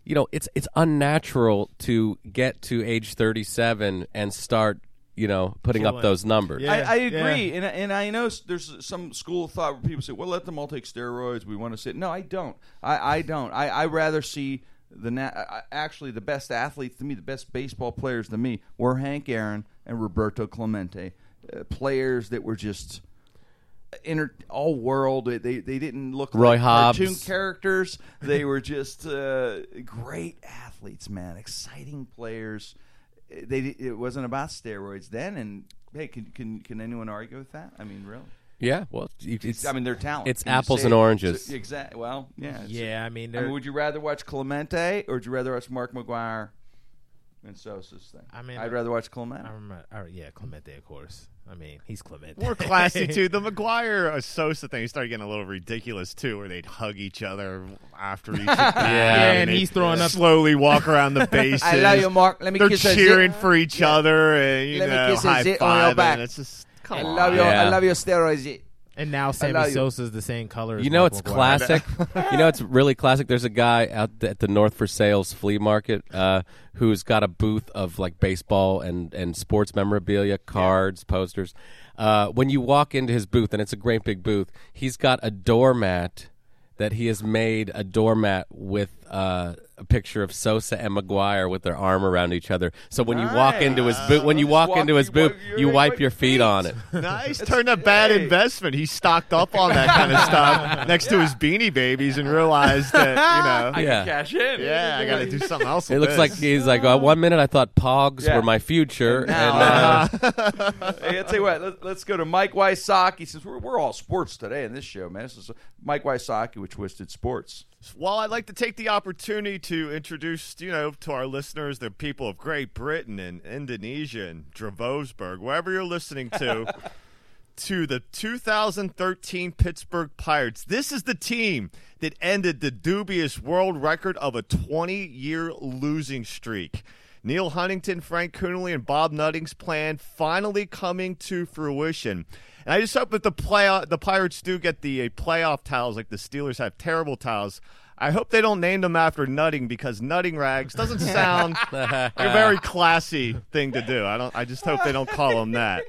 you know it's it's unnatural to get to age 37 and start you know putting up those numbers. Yeah. I, I agree, and and I know there's some school of thought where people say, "Well, let them all take steroids. We want to sit." No, I don't. I, I don't. I I rather see the na- actually the best athletes to me, the best baseball players to me, were Hank Aaron and Roberto Clemente, uh, players that were just inter- all world. They they didn't look Roy like cartoon characters. They were just uh, great athletes, man. Exciting players. They it wasn't about steroids then, and hey, can can can anyone argue with that? I mean, really? Yeah, well, you- it's, I mean, they're talented. it's apples and oranges. Exactly. Well, yeah. yeah, I mean, I mean, would you rather watch Clemente or would you rather watch Mark McGwire and Sosa's thing? I mean, I'd rather watch Clemente. I remember, oh, yeah, Clemente, of course. I mean, he's Clemente. More classy too. *laughs* The McGwire Sosa thing started getting a little ridiculous too, where they'd hug each other after each. *laughs* yeah, and he's throwing up- slowly walk around the *laughs* bases. I love you, Mark. Let me They're kiss a cheering zit. for each other and you Let me know kiss high zit on back. fiving. It's just come I on. love your Yeah. I love your steroids. And now Sammy love you. Sosa's the same color. as You know Mark it's McGwire. classic. *laughs* you know it's really classic. There's a guy out at the North for Sales flea market uh, who's got a booth of like baseball and and sports memorabilia, cards, posters. Uh, when you walk into his booth, and it's a great big booth, he's got a doormat that he has made a doormat with uh, a picture of Sosa and McGwire with their arm around each other. So when you walk into his boot, when you walk walk- into his you booth, wipe- you you wipe wipe your your feet feet. on it. *laughs* Nice. Turned a bad hey. investment. He stocked up on that kind of stuff *laughs* next to his beanie babies and realized that, you *laughs* know, Yeah. Cash in. yeah, I got to do something else. It looks this. like he's like, uh, one minute I thought Pogs Yeah. were my future, and, now- uh, hey, I'll tell you what. Let, let's go to Mike Wysocki. Since we're, we're all sports today in this show, man. This is Mike Wysocki with Twisted Sports. Well, I'd like to take the opportunity to introduce, you know, to our listeners, the people of Great Britain and Indonesia and Dravosburg, wherever you're listening to, *laughs* to the 2013 Pittsburgh Pirates. This is the team that ended the dubious world record of a 20-year losing streak. Neal Huntington, Frank Coonelly, and Bob Nutting's plan finally coming to fruition. And I just hope that the play the Pirates do get the uh, playoff towels like the Steelers have terrible towels. I hope they don't name them after Nutting because Nutting Rags doesn't *laughs* sound like a very classy thing to do. I don't. I just hope they don't call them that.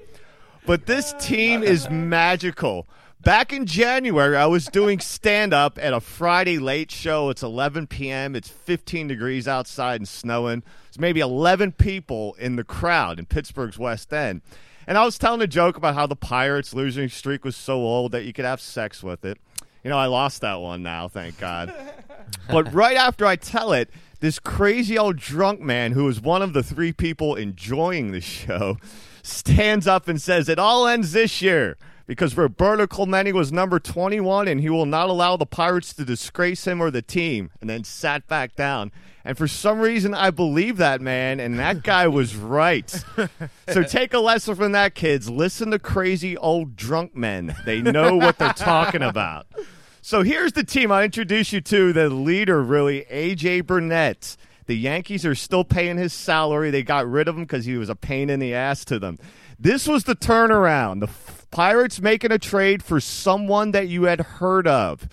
But this team is magical. Back in January, I was doing stand up at a Friday late show. It's 11 p.m. It's 15 degrees outside and snowing. There's maybe 11 people in the crowd in Pittsburgh's West End. And I was telling a joke about how the Pirates' losing streak was so old that you could have sex with it. You know, I lost that one now, thank God. *laughs* but right after I tell it, this crazy old drunk man who was one of the three people enjoying the show stands up and says, It all ends this year because Roberto Clemente was number 21 and he will not allow the Pirates to disgrace him or the team, and then sat back down. And for some reason, I believe that man, and that guy was right. so take a lesson from that, kids. Listen to crazy old drunk men. They know what they're talking about. So here's the team I introduce you to, the leader, really, AJ Burnett. The Yankees are still paying his salary. They got rid of him because he was a pain in the ass to them. This was the turnaround. The Pirates making a trade for someone that you had heard of.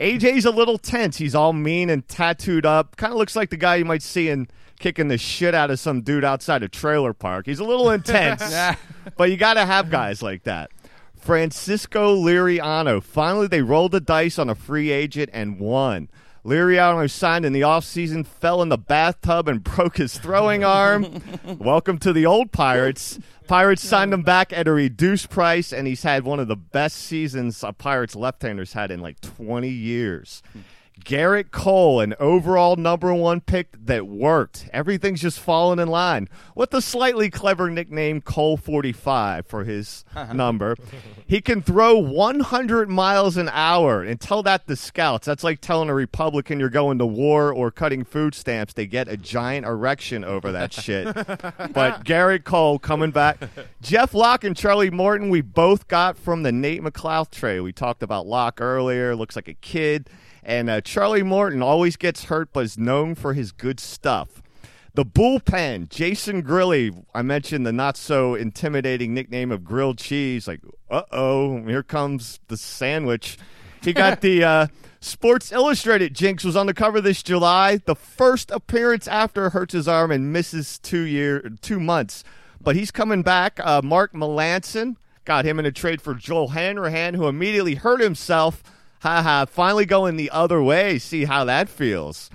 AJ's a little tense. He's all mean and tattooed up. Kind of looks like the guy you might see in kicking the shit out of some dude outside a trailer park. He's a little intense, *laughs* but you got to have guys like that. Francisco Liriano. Finally, they rolled the dice on a free agent and won. Liriano signed in the offseason, fell in the bathtub, and *laughs* broke his throwing arm. *laughs* Welcome to the old Pirates. Pirates signed him back at a reduced price, and he's had one of the best seasons a Pirates left-handers had in like 20 years. Gerrit Cole, an overall number one pick that worked. Everything's just falling in line. With the slightly clever nickname Cole 45 for his *laughs* number. He can throw 100 miles an hour and tell that to scouts. That's like telling a Republican you're going to war or cutting food stamps. They get a giant erection over that *laughs* shit. but Gerrit Cole coming back. Jeff Locke and Charlie Morton, we both got from the Nate McLouth trade. We talked about Locke earlier. Looks like a kid. And uh, Charlie Morton always gets hurt, but is known for his good stuff. The bullpen, Jason Grilli. I mentioned the not so intimidating nickname of grilled cheese. Like, uh oh, here comes the sandwich. He got the *laughs* uh, Sports Illustrated jinx was on the cover this July. The first appearance after hurts his arm and misses two year two months, but he's coming back. Uh, Mark Melancon got him in a trade for Joel Hanrahan, who immediately hurt himself haha, finally going the other way. See how that feels.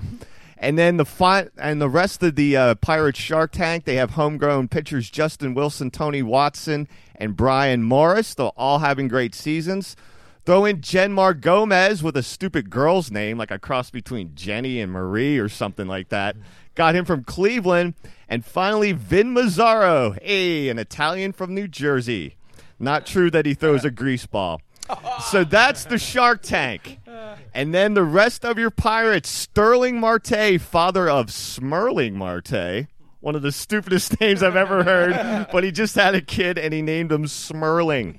And then the fi- and the rest of the uh, Pirates Shark Tank, they have homegrown pitchers Justin Wilson, Tony Watson, and Bryan Morris. They're all having great seasons. Throw in Jeanmar Gomez with a stupid girl's name, like a cross between Jenny and Marie or something like that. Got him from Cleveland. And finally, Vin Mazzaro, hey, an Italian from New Jersey. Not true that he throws a grease ball *laughs* so that's the Shark Tank. And then the rest of your pirates Starling Marte, father of Smerling Marte. One of the stupidest *laughs* names I've ever heard, but he just had a kid and he named him Smerling.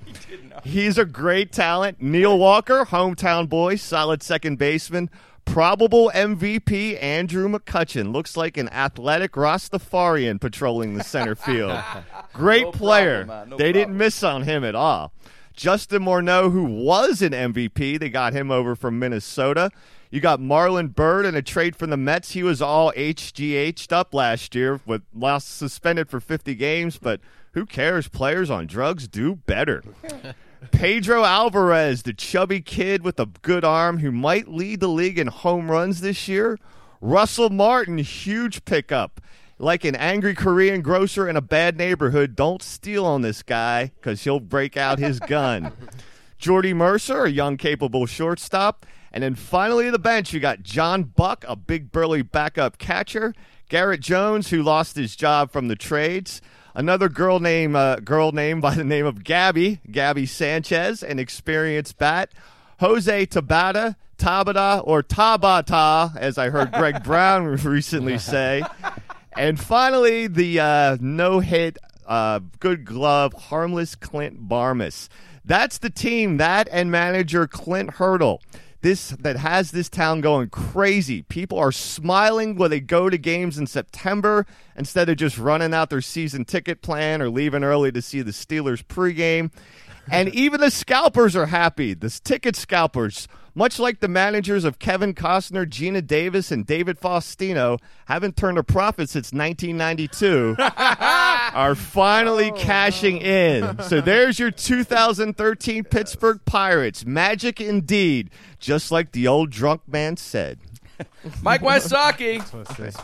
He's a great talent. Neil Walker, hometown boy, solid second baseman. Probable MVP Andrew McCutchen looks like an athletic Rastafarian patrolling the center field. *laughs* Great No player. problem. No they didn't miss on him at all. Justin Morneau, who was an MVP, they got him over from Minnesota. You got Marlon Byrd in a trade from the Mets. He was all HGH'd up last year, with lost suspended for 50 games, but who cares? Players on drugs do better. *laughs* Pedro Alvarez, the chubby kid with a good arm who might lead the league in home runs this year. Russell Martin, huge pickup. Like an angry Korean grocer in a bad neighborhood, don't steal on this guy because he'll break out his gun. *laughs* Jordy Mercer, a young, capable shortstop. And then finally, the bench, you got John Buck, a big, burly backup catcher. Garrett Jones, who lost his job from the trades. Another girl name, uh, girl name by the name of Gabby, Gaby Sanchez, an experienced bat. Jose Tabata, Tabata, or Tabata, as I heard Greg Brown *laughs* recently say. And finally, the uh, no hit, uh, good glove, harmless Clint Barmes. That's the team, that and manager Clint Hurdle. this that has this town going crazy. People are smiling when they go to games in September instead of just running out their season ticket plan or leaving early to see the Steelers pregame. And *laughs* even the scalpers are happy. The ticket scalpers, much like the managers of Kevin Costner, Geena Davis, and David Faustino, haven't turned a profit since 1992, *laughs* are finally oh, cashing in. So *laughs* there's your 2013 Pittsburgh Pirates. Magic indeed, just like the old drunk man said. *laughs* Mike Wysocki.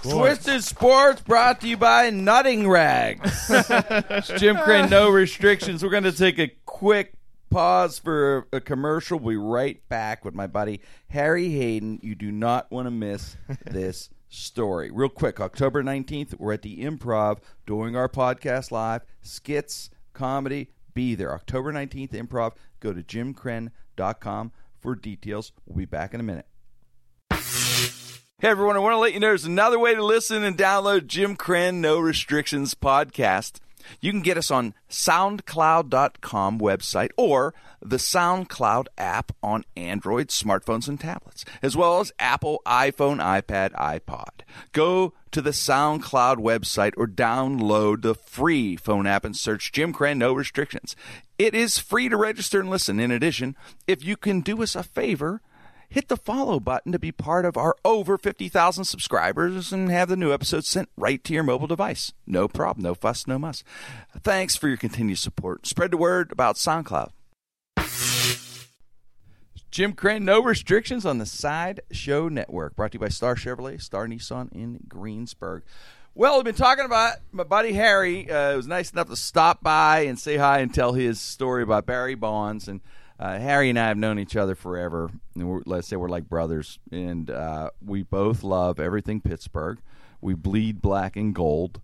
Twisted Sports brought to you by Nutting Rags. Jim Krenn, no restrictions. We're going to take a quick pause for a commercial. We'll be right back with my buddy Harry Hayden. You do not want to miss *laughs* this story. Real quick, October 19th, we're at the Improv doing our podcast live. Skits, comedy, be there. October 19th, Improv. Go to jimkrenn.com for details. We'll be back in a minute. Hey everyone, I want to let you know there's another way to listen and download Jim Krenn No Restrictions podcast. You can get us on SoundCloud.com website or the SoundCloud app on Android smartphones and tablets, as well as Apple, iPhone, iPad, iPod. Go to the SoundCloud website or download the free phone app and search Jim Krenn No Restrictions. It is free to register and listen. In addition, if you can do us a favor, hit the follow button to be part of our over 50,000 subscribers and have the new episodes sent right to your mobile device. No problem, no fuss, no muss. Thanks for your continued support. Spread the word about SoundCloud. Jim Krenn, no restrictions on the Side Show Network. Brought to you by Star Chevrolet, Star Nissan in Greensburg. Well, we've been talking about my buddy Harry. Uh, it was nice enough to stop by and say hi and tell his story about Barry Bonds. And uh, Harry and I have known each other forever. Let's say we're like brothers. And uh, we both love everything Pittsburgh. We bleed black and gold.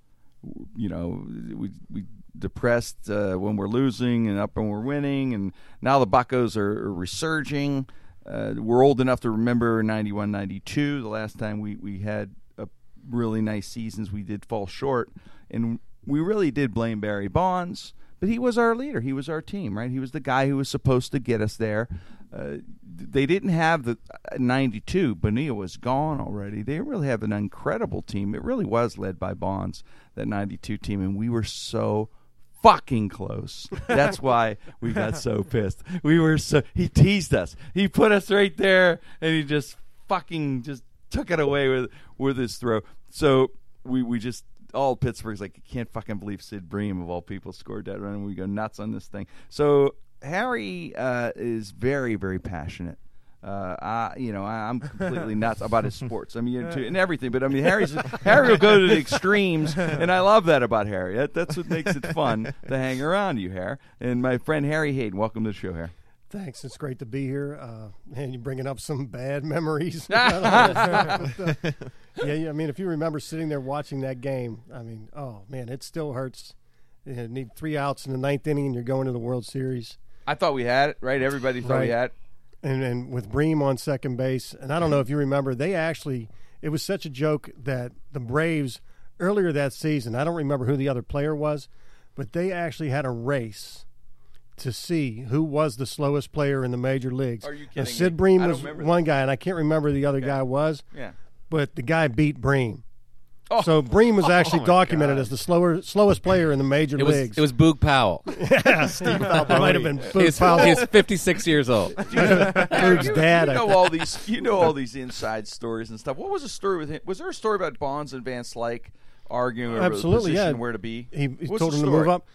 You know, we we depressed uh, when we're losing and up when we're winning. And now the Buccos are, are resurging. Uh, we're old enough to remember 91 92, the last time we, we had a really nice seasons. We did fall short. And we really did blame Barry Bonds, but he was our leader. He was our team, right? He was the guy who was supposed to get us there. Uh, they didn't have the uh, 92. Bonilla was gone already. They really have an incredible team. It really was led by Bonds, that 92 team, and we were so fucking close. That's *laughs* why we got so pissed. We were so he teased us. He put us right there and he just fucking just took it away with with his throw. So we we just all Pittsburgh's like You can't fucking believe Sid Bream of all people scored that run and we go nuts on this thing. So Harry uh, is very very passionate. Uh, I, you know, I, I'm completely *laughs* nuts about his sports. I mean, and everything. But I mean, Harry's *laughs* Harry will go to the extremes, and I love that about Harry. That, that's what makes it fun to hang around you, Harry. And my friend Harry Hayden, welcome to the show, Harry. Thanks. It's great to be here. Uh, and you're bringing up some bad *laughs* memories. *laughs* Yeah, yeah, I mean, if you remember sitting there watching that game, I mean, oh man, it still hurts. You need three outs in the ninth inning, and you're going to the World Series. I thought we had it, right? Everybody thought we had it. and and with Bream on second base. And I don't know if you remember, they actually it was such a joke that the Braves earlier that season. I don't remember who the other player was, but they actually had a race to see who was the slowest player in the major leagues. Are you And Sid me? Bream was remember one guy, and I can't remember the other guy was, Yeah. but the guy beat Bream. Oh. So Bream was *laughs* actually my documented God. as the slower slowest player in the major It was leagues. it was Boog Powell. *laughs* yeah, Steve *laughs* It might have been Boog He's, Powell. he's 56 years old. Boog's dad. You know all these. You know all these inside stories and stuff. What was the story with him? Was there a story about Bonds and Van Slyke arguing over Absolutely, the position yeah. where to be? He, he told him to move up.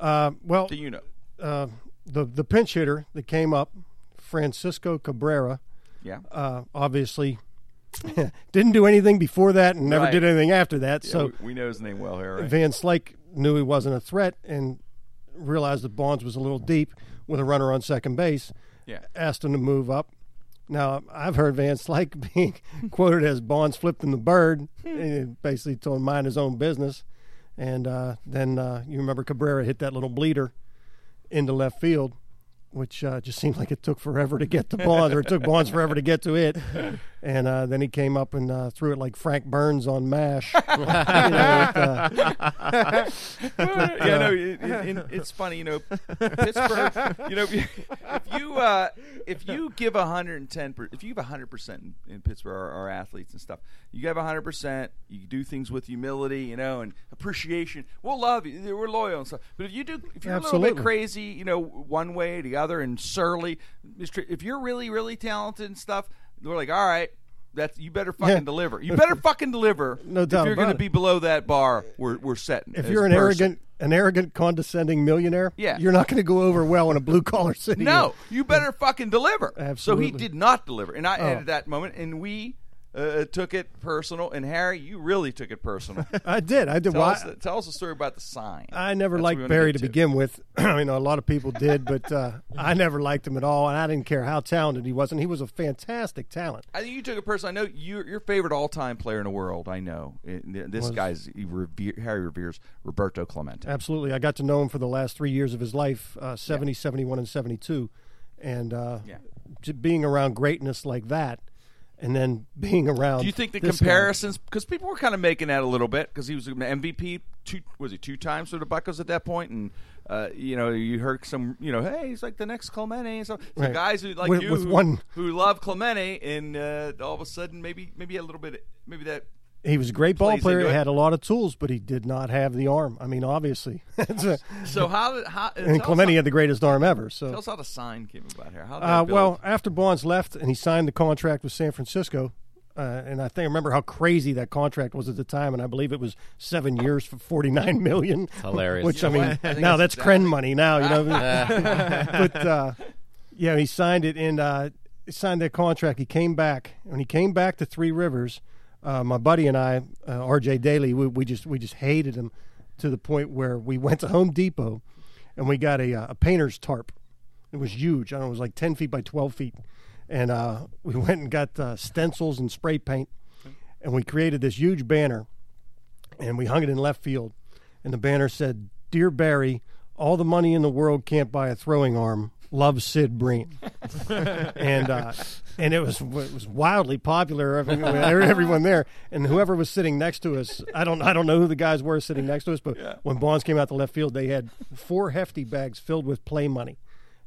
Uh, well, Do you know? Uh, the the pinch hitter that came up, Francisco Cabrera, Yeah. uh, obviously *laughs* didn't do anything before that and never Right. did anything after that. Yeah, so we, we know his name well here, right? Van Slyke knew he wasn't a threat and realized that Bonds was a little deep with a runner on second base. Yeah. Asked him to move up. Now I've heard Van Slyke *laughs* being quoted as Bonds flipped him the bird, and basically told him mind his own business. And uh, then uh, you remember Cabrera hit that little bleeder into left field, which uh, just seemed like it took forever to get to Bonds, or it took Bonds forever to get to it. *laughs* And uh, then he came up and uh, threw it like Frank Burns on Mash. *laughs* You know, uh, yeah, no, it, it, it- it's funny, you know, Pittsburgh. You know, if *laughs* you if you, uh, if you give hundred and ten, if you give hundred percent in Pittsburgh, our, our athletes and stuff, you give hundred percent. You do things with humility, you know, and appreciation. We'll love you. We're loyal and stuff. But if you do, if you're a little bit crazy, you know, one way or the other, and surly, if you're really, really talented and stuff, we're like, all right. That's you better fucking Yeah. deliver. You better *laughs* fucking deliver. No doubt. if you're gonna be below that bar, we're we're setting. if you're an person. arrogant, an arrogant, condescending millionaire, Yeah. you're not going to go over well in a blue collar city. No, you better fucking deliver. Absolutely. So he did not deliver, and I Oh. at that moment, and we uh, took it personal. And Harry, you really took it personal. *laughs* I did. I did. tell, Well, us, tell us the story about the sign. I never That's liked Barry to begin with. *clears throat* I know a lot of people did, but uh, I never liked him at all, and I didn't care how talented he was, and he was a fantastic talent. I think you took it personal. I know you, your favorite all-time player in the world. I know And this Was- guy's he revere, Harry reveres Roberto Clemente. Absolutely. I got to know him for the last three years of his life uh, 70, 71, and 72. And uh, Yeah. being around greatness like that, and then being around. Do you think the comparisons? Because people were kind of making that a little bit because he was an MVP two was he two times for the Buccos at that point, and uh, you know you heard some you know hey he's like the next Clemente and so, so Right. guys who like With- you with who, one- who love Clemente and uh, all of a sudden maybe maybe a little bit maybe that He was a great ball player, into it. had a lot of tools, but he did not have the arm. I mean, obviously. *laughs* A- so how how and Clemente how, had the greatest arm ever. So tell us how the sign came about here. How Uh, well, after Bonds left and he signed the contract with San Francisco, uh, and I think I remember how crazy that contract was at the time, and I believe it was seven years for forty nine *laughs* million. hilarious. Which You I mean. I now that's that's Krenn money now, you know. *laughs* but uh, yeah, he signed it and uh, he signed that contract. He came back when he came back to Three Rivers. Uh, my buddy and I, uh, R.J. Daly, we, we just we just hated him to the point where we went to Home Depot and we got a, uh, a painter's tarp. It was huge. I don't know, it was like ten feet by twelve feet, and uh, we *laughs* went and got uh, stencils and spray paint, and we created this huge banner, and we hung it in left field, and the banner said, "Dear Barry, all the money in the world can't buy a throwing arm. Love Sid Bream, and uh, and it was it was wildly popular. Everyone, everyone there, and whoever was sitting next to us, I don't I don't know who the guys were sitting next to us, but when Bonds came out to left field, they had four hefty bags filled with play money.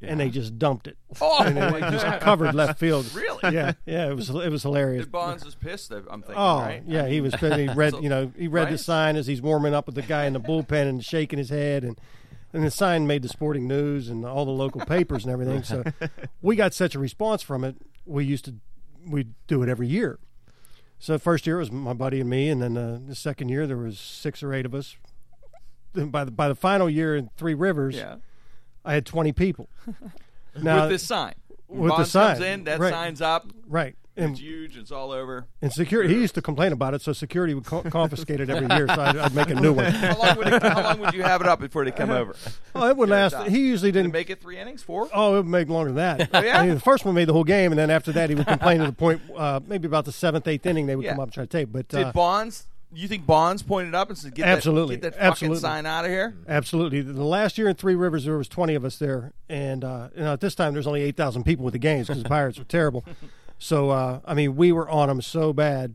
And they just dumped it, oh, and it just *laughs* covered left field. Really? Yeah, yeah. It was it was hilarious. Bonds was pissed. I'm thinking. Oh right? yeah, he was. He read, *laughs* So- you know, he read right? the sign as he's warming up with the guy in the bullpen and shaking his head, and and the sign made the Sporting News and all the local papers and everything. So *laughs* we got such a response from it. We used to we do it every year. So first year it was my buddy and me, and then uh, the second year there was six or eight of us. Then by the by the final year in Three Rivers, Yeah. I had twenty people. *laughs* Now, with this sign. With the Bonds comes sign, in, that right. sign's up. right, and It's huge. It's all over. And security, he used to complain about it, so security would co- confiscate it every year. So I'd, I'd make a new one. *laughs* How long, would it, how long would you have it up before they come over? Oh, it would last. He usually Did didn't. make it three innings? Four? Oh, it would make longer than that. Oh, yeah? I mean, the first one made the whole game, and then after that, he would complain to the point, uh, maybe about the seventh, eighth inning, they would Yeah. come up and try to tape. But Did uh, Bonds? You think Bonds pointed up and said, "Get Absolutely. that, get that fucking Absolutely. sign out of here"? absolutely, the last year in Three Rivers, there was twenty of us there, and uh, you know, at this time, there's only eight thousand people with the games because the Pirates were terrible. *laughs* So, uh, I mean, we were on him so bad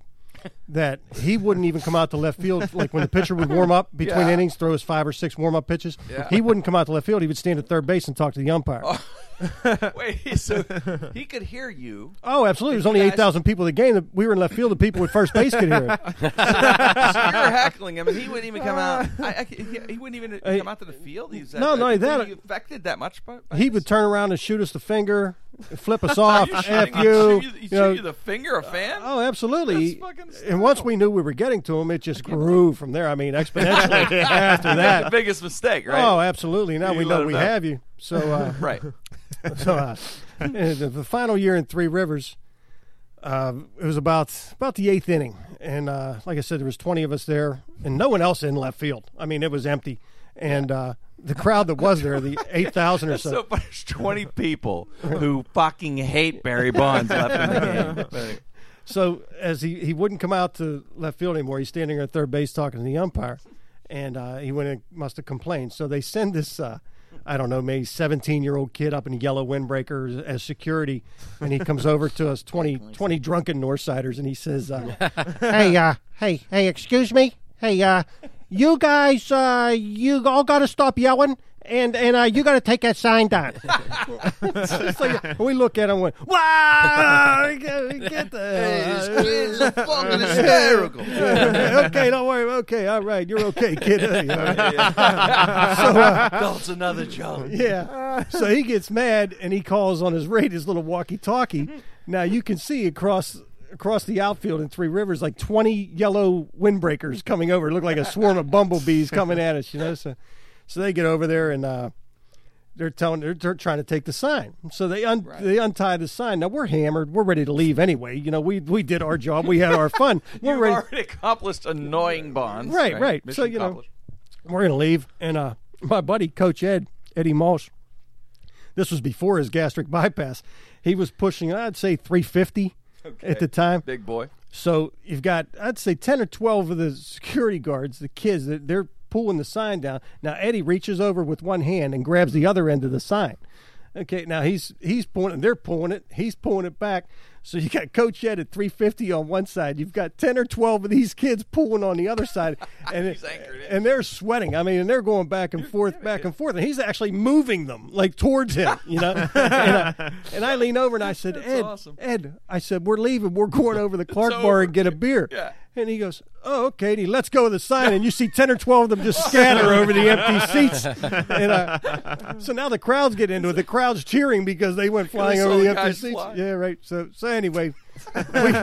that he wouldn't even come out to left field. *laughs* Like when the pitcher would warm up between Yeah. innings, throw his five or six warm up pitches, Yeah. he wouldn't come out to left field. He would stand at third base and talk to the umpire. Oh, *laughs* Wait, so *laughs* he could hear you. Oh, absolutely. There was only guys- eight thousand people at the game. We were in left field. The people at first base could hear it. *laughs* So you were heckling him, and he wouldn't even come out. I, I, he, he wouldn't even Hey, come out to the field. He's no, not only that- He affected that much. By, by He this? would turn around and shoot us the finger, flip us off, You f you. Shoot you, he shoot you the finger, a fan. Oh, absolutely. That's fucking And once we knew we were getting to him, it just grew from there. I mean, exponentially after That's the that. biggest mistake, right? Oh, absolutely. Now You we let know him we know. have you. So, uh, right. *laughs* so uh, the, the final year in Three Rivers, uh, it was about about the eighth inning, and uh, like I said, there was twenty of us there, and no one else in left field. I mean, it was empty, and uh, the crowd that was there, the *laughs* eight thousand or so, so. There's 20 people who fucking hate Barry Bonds left in the game. *laughs* So as he, he wouldn't come out to left field anymore, he's standing at third base talking to the umpire, and uh, he went and must have complained. So they send this uh, I don't know, maybe 17 year old kid up in a yellow windbreaker as, as security. And he comes over to us, *laughs* 20, 20 drunken Northsiders, and he says, uh, *laughs* Hey, uh, hey, hey, excuse me. Hey, uh, you guys, uh, you all got to stop yelling. And and uh, you got to take that sign down. *laughs* It's like- we look at him and went, wow, *laughs* get, get the fucking *laughs* hysterical. okay, don't worry. Okay, all right, you're okay, kid. Hey, all right. so, uh, That's another joke. yeah. So he gets mad and he calls on his radio, his little walkie-talkie. Now you can see across across the outfield in Three Rivers like 20 yellow windbreakers coming over. It looked like a swarm of bumblebees coming at us, you know. So, so they get over there and uh, they're telling they're, they're trying to take the sign. So they un- they untie the sign. Now we're hammered. We're ready to leave anyway. You know, we we did our job. We had our fun. *laughs* We're You've ready. already accomplished annoying bonds. Right, right. So, you know, we're gonna leave and uh my buddy coach ed eddie Moss. this was before his gastric bypass he was pushing i'd say 350 at the time. Big boy. so you've got i'd say 10 or 12 of the security guards the kids they're, they're pulling the sign down. Now eddie reaches over with one hand and grabs the other end of the sign. Okay now he's he's pointing, they're pulling it he's pulling it back so you got coach ed at 350 on one side. You've got 10 or 12 of these kids pulling on the other side. *laughs* And it- and they're sweating. I mean and they're going back and *laughs* forth back and forth. And he's actually moving them like towards him *laughs* you know? And, I, and I lean over and i said ed awesome. ed i said we're leaving. We're going over the clark bar and get a beer. Yeah. And he goes, "Oh, okay." And he lets go of the sign, and you see ten or twelve of them just scatter over the empty seats. And uh, so now the crowds get into it. The crowd's cheering because they went flying over the, the empty seats. fly. Yeah, right. So so anyway, we,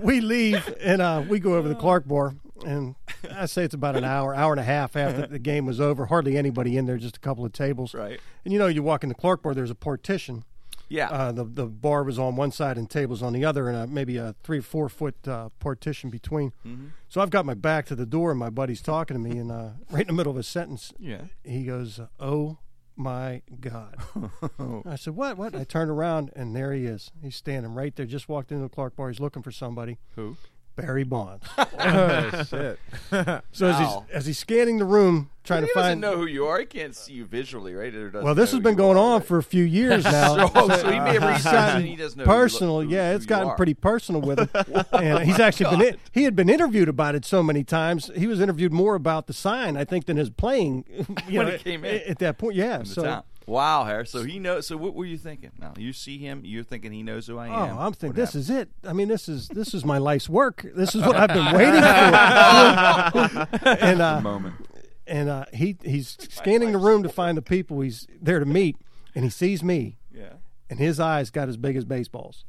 we leave and uh, we go over to the Clark Bar, and I say it's about an hour, hour and a half after the game was over. Hardly anybody in there, just a couple of tables. Right. And you know, you walk in the Clark Bar, there's a partition. Yeah. Uh, the the bar was on one side and tables on the other, and uh, maybe a three or four foot uh, partition between. Mm-hmm. So I've got my back to the door, and my buddy's talking to me, and uh, *laughs* right in the middle of a sentence, Yeah. he goes, "Oh my God!" *laughs* I said, "What? What?" I turned around, and there he is. He's standing right there. Just walked into the Clark Bar. He's looking for somebody. Who? Barry Bonds. *laughs* Oh, shit. *laughs* So as he's Wow. as he's scanning the room, trying to find. he to doesn't find. know who you are. He can't see you visually, right? Or doesn't well, this know has who been you going are, on right? for a few years *laughs* now. So, so he may have reached out and he doesn't know. who you look- personal. who- yeah, who it's you gotten are. pretty personal with him. and oh, he's actually been in, he had been interviewed about it so many times. He was interviewed more about the sign, I think, than his playing. You When know, he came in. at that point. Yeah, so. town. Wow, Harris. So he knows. So what were you thinking? Now you see him. You're thinking he knows who I am. Oh, am. I'm thinking this happened? is it. I mean, this is this is my life's work. This is what I've been waiting for. *laughs* and uh, moment. and uh, he he's scanning the room to find the people he's there to meet, and he sees me, Yeah. and his eyes got as big as baseballs,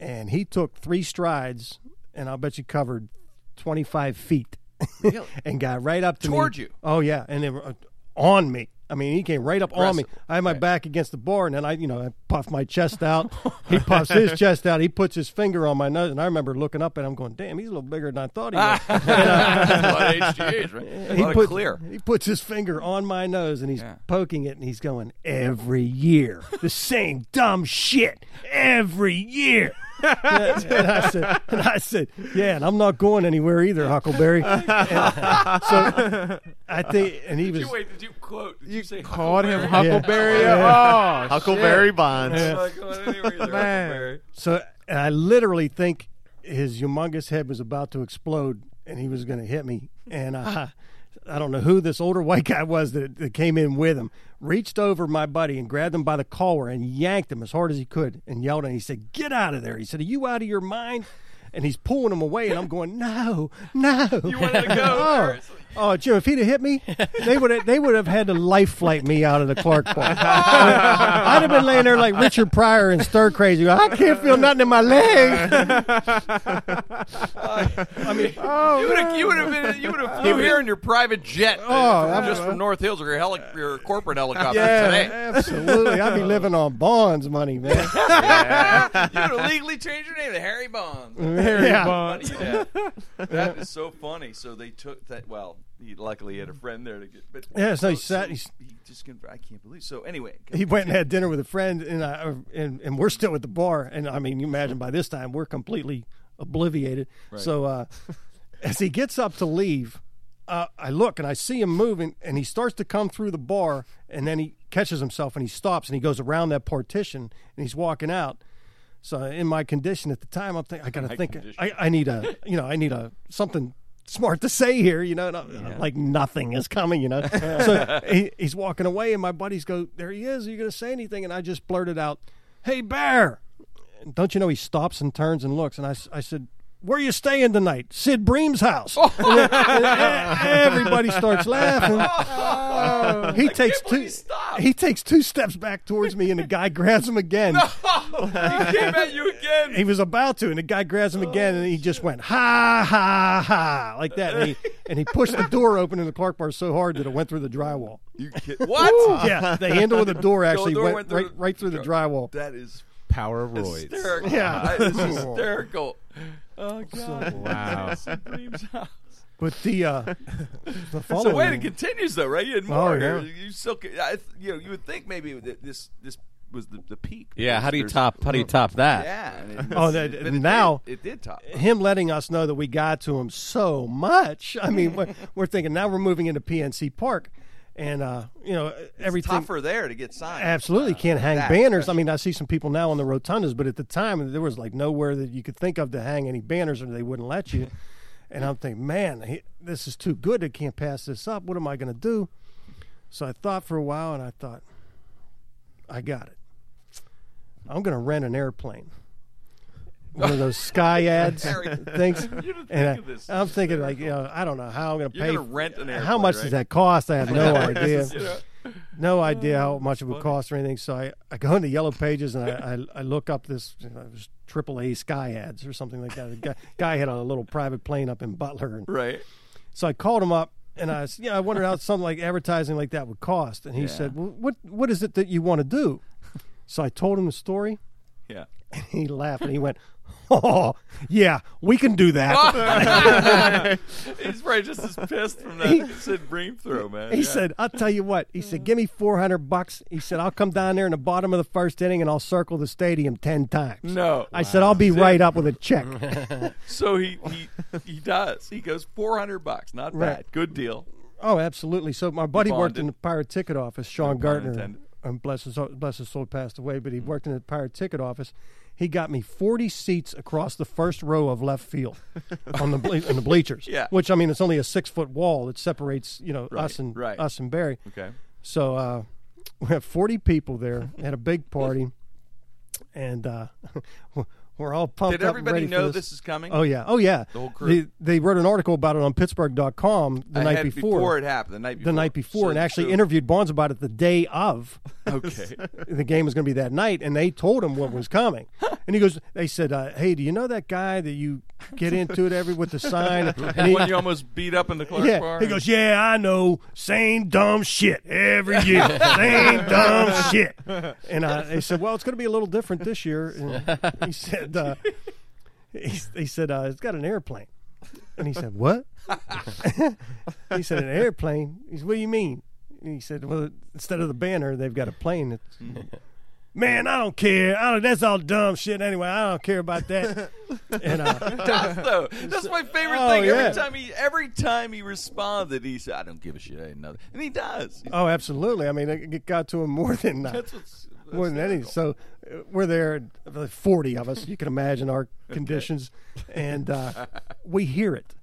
and he took three strides, and I'll bet you covered twenty five feet, *laughs* and got right up to Toward me. you? Oh yeah, and then uh, on me. I mean, he came right up on me. I had my back against the bar, and then I, you know, I puffed my chest out. he puffs his *laughs* chest out. He puts his finger on my nose, and I remember looking up at him, going, "Damn, he's a little bigger than I thought he was." *laughs* a lot of HGH, right? He put- clear. He puts his finger on my nose and he's Yeah. poking it and he's going every year the same dumb shit every year. And I said, and I said, yeah, and I'm not going anywhere either, Huckleberry. And so I think, and he was. wait, did you quote? Did you, say Called him Huckleberry? Huckleberry. Oh, oh, Huckleberry Bonds. I'm not going anywhere either, Man. So and I literally think his humongous head was about to explode and he was going to hit me. And I, I don't know who this older white guy was that, that came in with him, reached over my buddy and grabbed him by the collar and yanked him as hard as he could and yelled at him. He said, Get out of there. He said, Are you out of your mind? And he's pulling him away, and I'm going, no, no. You wanted to go. *laughs* Oh. Oh, Harris. oh, Jim! If he'd have hit me, they would have they would have had to life flight me out of the Clark Bar. *laughs* I'd have been laying there like Richard Pryor and stir crazy. going, I can't feel nothing in my legs. I mean, Oh, You would have, you would have been, you would have flew here in your private jet, Oh, uh, I'm- just from North Hills or your, heli- your corporate helicopter yeah, today. absolutely. I'd be living on Bonds money, man. *laughs* you would have legally changed your name to Harry Bonds. yeah. Bonds. yeah. *laughs* That is so funny. So they took that. Well, he luckily had a friend there to get. But Yeah, so he sat- he's- he just. Can, I can't believe. So anyway, *laughs* he went and had dinner with a friend, and, I, and and we're still at the bar. And I mean, you imagine by this time we're completely obliviated. So uh, as he gets up to leave, uh, I look and I see him moving, and he starts to come through the bar, and then he catches himself and he stops and he goes around that partition and he's walking out. So in my condition at the time, I'm thinking I got to think. I, I need a you know I need a something smart to say here. You know, I'm- like nothing is coming. You know, *laughs* so he, he's walking away and my buddies go, "There he is. Are you going to say anything?" And I just blurted out, "Hey, bear." And don't you know he stops and turns and looks and I, I said where you staying tonight sid bream's house oh. and then- and everybody starts laughing oh. he takes two he takes two steps back towards me and the guy grabs him again he came at you again. he was about to, and the guy grabs him again, and he just went ha ha ha like that, and he and he pushed the door open in the Clark bar so hard that it went through the drywall. You kid- what? Yeah, the handle of the door actually door went, went through right right through the drywall. That is Power of roids. hysterical. Yeah. *laughs* That is hysterical. Oh god. Wow. Bream's house. But the uh, *laughs* the following, So wait, it continues though, right? You had Oh, more. yeah. You still, I, you know, you would think maybe that this this was the, the peak. Yeah, how do you top? How do you top that? Yeah. and it- Oh, that- but it now- did, it did top. him letting us know that we got to him so much. I mean, we're, we're thinking now we're moving into PNC Park, and uh, you know everything. Tougher there to get signed. Absolutely can't hang that banners. I mean, I see some people now on the rotundas, but at the time there was like nowhere that you could think of to hang any banners, or they wouldn't let you. *laughs* And I'm thinking, man, he, this is too good. I can't pass this up. What am I going to do? So I thought for a while, and I thought, I got it. I'm going to rent an airplane. One of those sky *laughs* ads things. you didn't And I, of this I'm thinking like, you know, I don't know how I'm going to You're pay. gonna rent an how much right? does that cost? I have no *laughs* idea You know? no oh, idea how much it would cost or anything. So I, I go into Yellow Pages and I, I, I look up this you know, triple A Sky ads or something like that. The guy, *laughs* guy had a little private plane up in Butler, and Right. so I called him up and I s- you know I wondered how something like advertising like that would cost, and he Yeah. said, well, "What what is it that you want to do?" So I told him the story, Yeah. and he laughed and he went, "Oh yeah, we can do that." *laughs* He's probably just as pissed from that Sid Bream throw, man. He Yeah. said, "I'll tell you what." He said, "Give me four hundred bucks." He said, "I'll come down there in the bottom of the first inning and I'll circle the stadium ten times." No. I said, "I'll be right up with a check." *laughs* So he he he does. He goes four hundred bucks. Not Right. bad. Good deal. oh, absolutely. So my buddy worked in the pirate ticket office. Sean pun Gartner, intended. um, bless his bless his soul, passed away, but he worked in the pirate ticket office. He got me forty seats across the first row of left field *laughs* on the ble- on the bleachers. Yeah. which I mean, it's only a six foot wall that separates you know Right, us and right. us and Barry. Okay. So uh, we have 40 people there. Had a big party, and uh, we're all pumped Did everybody know this. this is coming? Oh yeah, oh yeah. The whole crew? They, they wrote an article about it on Pittsburgh.com the night Ahead before. it happened. The night before. the night before, So- and actually so- interviewed Bonds about it the day of. *laughs* Okay. *laughs* the game was going to be that night, and they told him what was coming. *laughs* And he goes, they said, uh, "Hey, do you know that guy that you get into it every with the sign?" And he, when you almost beat up in the Clark yeah, bar. he goes, "Yeah, I know, same dumb shit every year, same dumb shit." And I, they said, "Well, it's going to be a little different this year." And he said, uh, he, he said, uh, "It's got an airplane." And he said, "What?" *laughs* he said, "An airplane." He said, "What do you mean?" And he said, "Well, instead of the banner, they've got a plane." That's, *laughs* Man, I don't care. I don't, that's all dumb shit anyway. I don't care about that. And uh, *laughs* does though. That's my favorite Oh, thing. yeah. Every time he every time he responded, he said, "I don't give a shit." I didn't know that. and he does. He's- oh, absolutely. I mean, it got to him more than uh, That's what's that's more than any. So uh, we're there, uh, forty of us. You can imagine our *laughs* conditions, and uh, *laughs* we hear it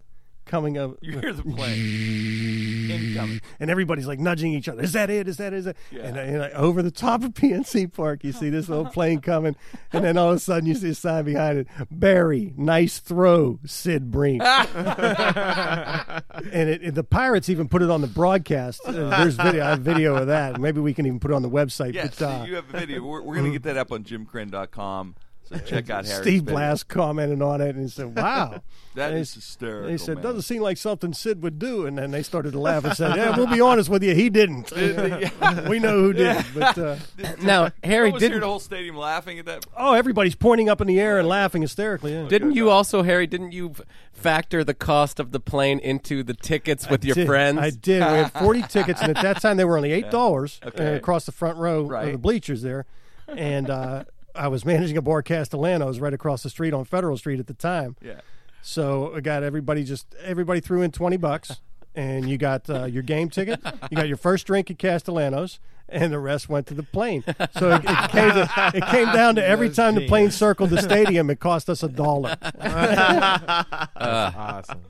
coming up. You hear the plane incoming. and everybody's like nudging each other. Is that it? Is that is it? Yeah. And, uh, and uh, over the top of *laughs* PNC Park, you see this little plane coming, and then all of a sudden you see a sign behind it: Barry, nice throw, Sid Bream. *laughs* and it, it- the Pirates even put it on the broadcast. Uh, there's video, I have video of that. Maybe we can even put it on the website. Yes, but, uh, you have a video. We're, we're going to get that up on jimkrenn.com. So *laughs* check out Harry's Steve video. Blass commented on it and he said, "Wow, *laughs* That And is he- hysterical. He said, man. "Doesn't seem like something Sid would do." And then they started to laugh and said, "Yeah, we'll be honest with you, he didn't. *laughs* we know who did." But uh, Now, Harry, I was here didn't Hear the whole stadium laughing at that. oh, everybody's pointing up in the air and laughing hysterically. Yeah. didn't you also, Harry? Didn't you factor the cost of the plane into the tickets with your did. friends? I did. We had forty tickets, and at that time they were only eight dollars Okay. uh, across the front row of the bleachers there. And uh, I was managing a bar Castellanos right across the street on Federal Street at the time. Yeah. So I got everybody just everybody threw in twenty bucks, and you got uh, your game ticket. You got your first drink at Castellanos, and the rest went to the plane. So it, it came to, it came down to every time the plane circled the stadium, it cost us a dollar. *laughs* awesome.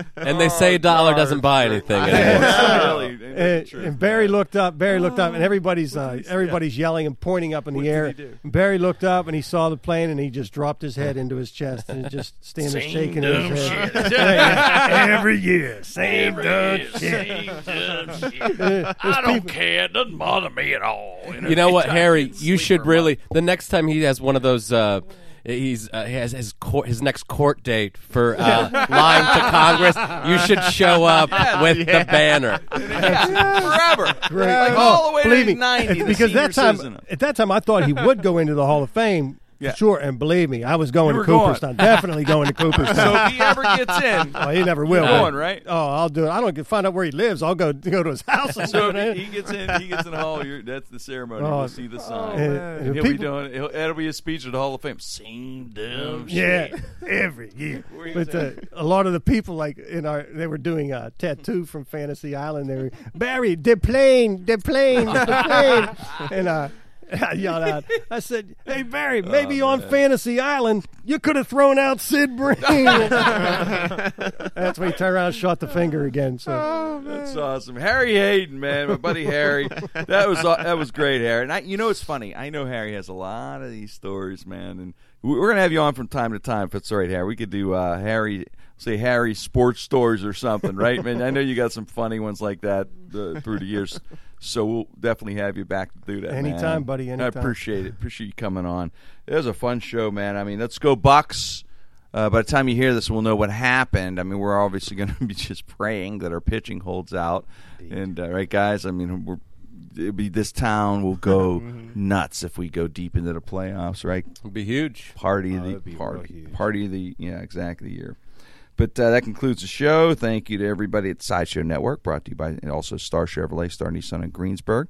*laughs* And they say a dollar doesn't buy anything *laughs* anymore. Really, *laughs* And, and Barry looked up. Barry looked up, and everybody's uh, everybody's yelling and pointing up in the air. did he do? And Barry looked up, and he saw the plane, and he just dropped his head into his chest and just standing there shaking his head. Every year, same dumb shit. I don't care. It doesn't bother me at all. You know what, Harry? You should really the next time he has one of those. Uh, He's uh, he has his court, his next court date for uh, *laughs* lying to Congress. You should show up *laughs* with the banner. *laughs* forever. Great. Like Oh, all the way believe to me, 90. because that time, citizen. at that time, I thought he would go into the Hall of Fame. Yeah. Sure, and believe me, I was going to were going. Cooperstown. Definitely going to *laughs* Cooperstown. So if he ever gets in, *laughs* well, he never will. Going, right? Oh, I'll do it. I don't get find out where he lives. I'll go *laughs* go to his house. And so if he gets in, he gets in the hall. You're, that's the ceremony. Oh. We'll see the sign. And- And and he'll be doing. He'll, that'll be a speech at the Hall of Fame. Same dumb Yeah, shit. every year. But uh, a lot of the people, like in our, they were doing a tattoo from Fantasy Island. They were Barry, the plane, the plane, the plane, and uh, *laughs* I yelled out. I said, "Hey Barry, maybe on Fantasy Island you could have thrown out Sid Bream." *laughs* That's when he turned around and shot the finger again. So That's awesome, Harry Hayden, man, my buddy Harry. That was that was great, Harry. And I, you know, it's funny. I know Harry has a lot of these stories, man, and we- we're gonna have you on from time to time. If it's all right, Harry, we could do uh, Harry, say Harry sports stories or something, right? Man, I know you got some funny ones like that uh, through the years. So we'll definitely have you back to do that. man. Anytime, buddy, I appreciate it. Appreciate you coming on. It was a fun show, man. I mean, let's go Bucs. Uh, by the time you hear this, we'll know what happened. I mean, we're obviously *laughs* going to be just praying that our pitching holds out. And uh, right, guys. I mean, we're it'll be this town will go *laughs* nuts if we go deep into the playoffs. Right, It'd be huge. party of Oh, the it'd be real party party of the yeah exactly the year. But uh, that concludes the show. Thank you to everybody at Sideshow Network, brought to you by also Star Chevrolet, Star Nissan in Greensburg,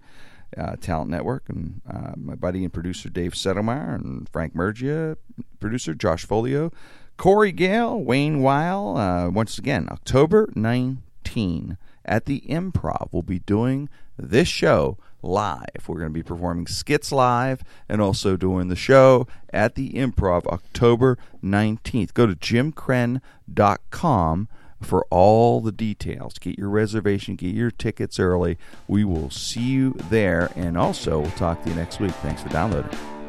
uh, Talent Network, and uh, my buddy and producer Dave Settlemeyer and Frank Mergia, producer Josh Folio, Corey Gale, Wayne Weil. Uh, once again, October 19 at the Improv. We'll be doing this show live. We're going to be performing skits live and also doing the show at the Improv October 19th. Go to jimkrenn.com for all the details. Get your reservation, get your tickets early. We will see you there, and also we'll talk to you next week. Thanks for downloading.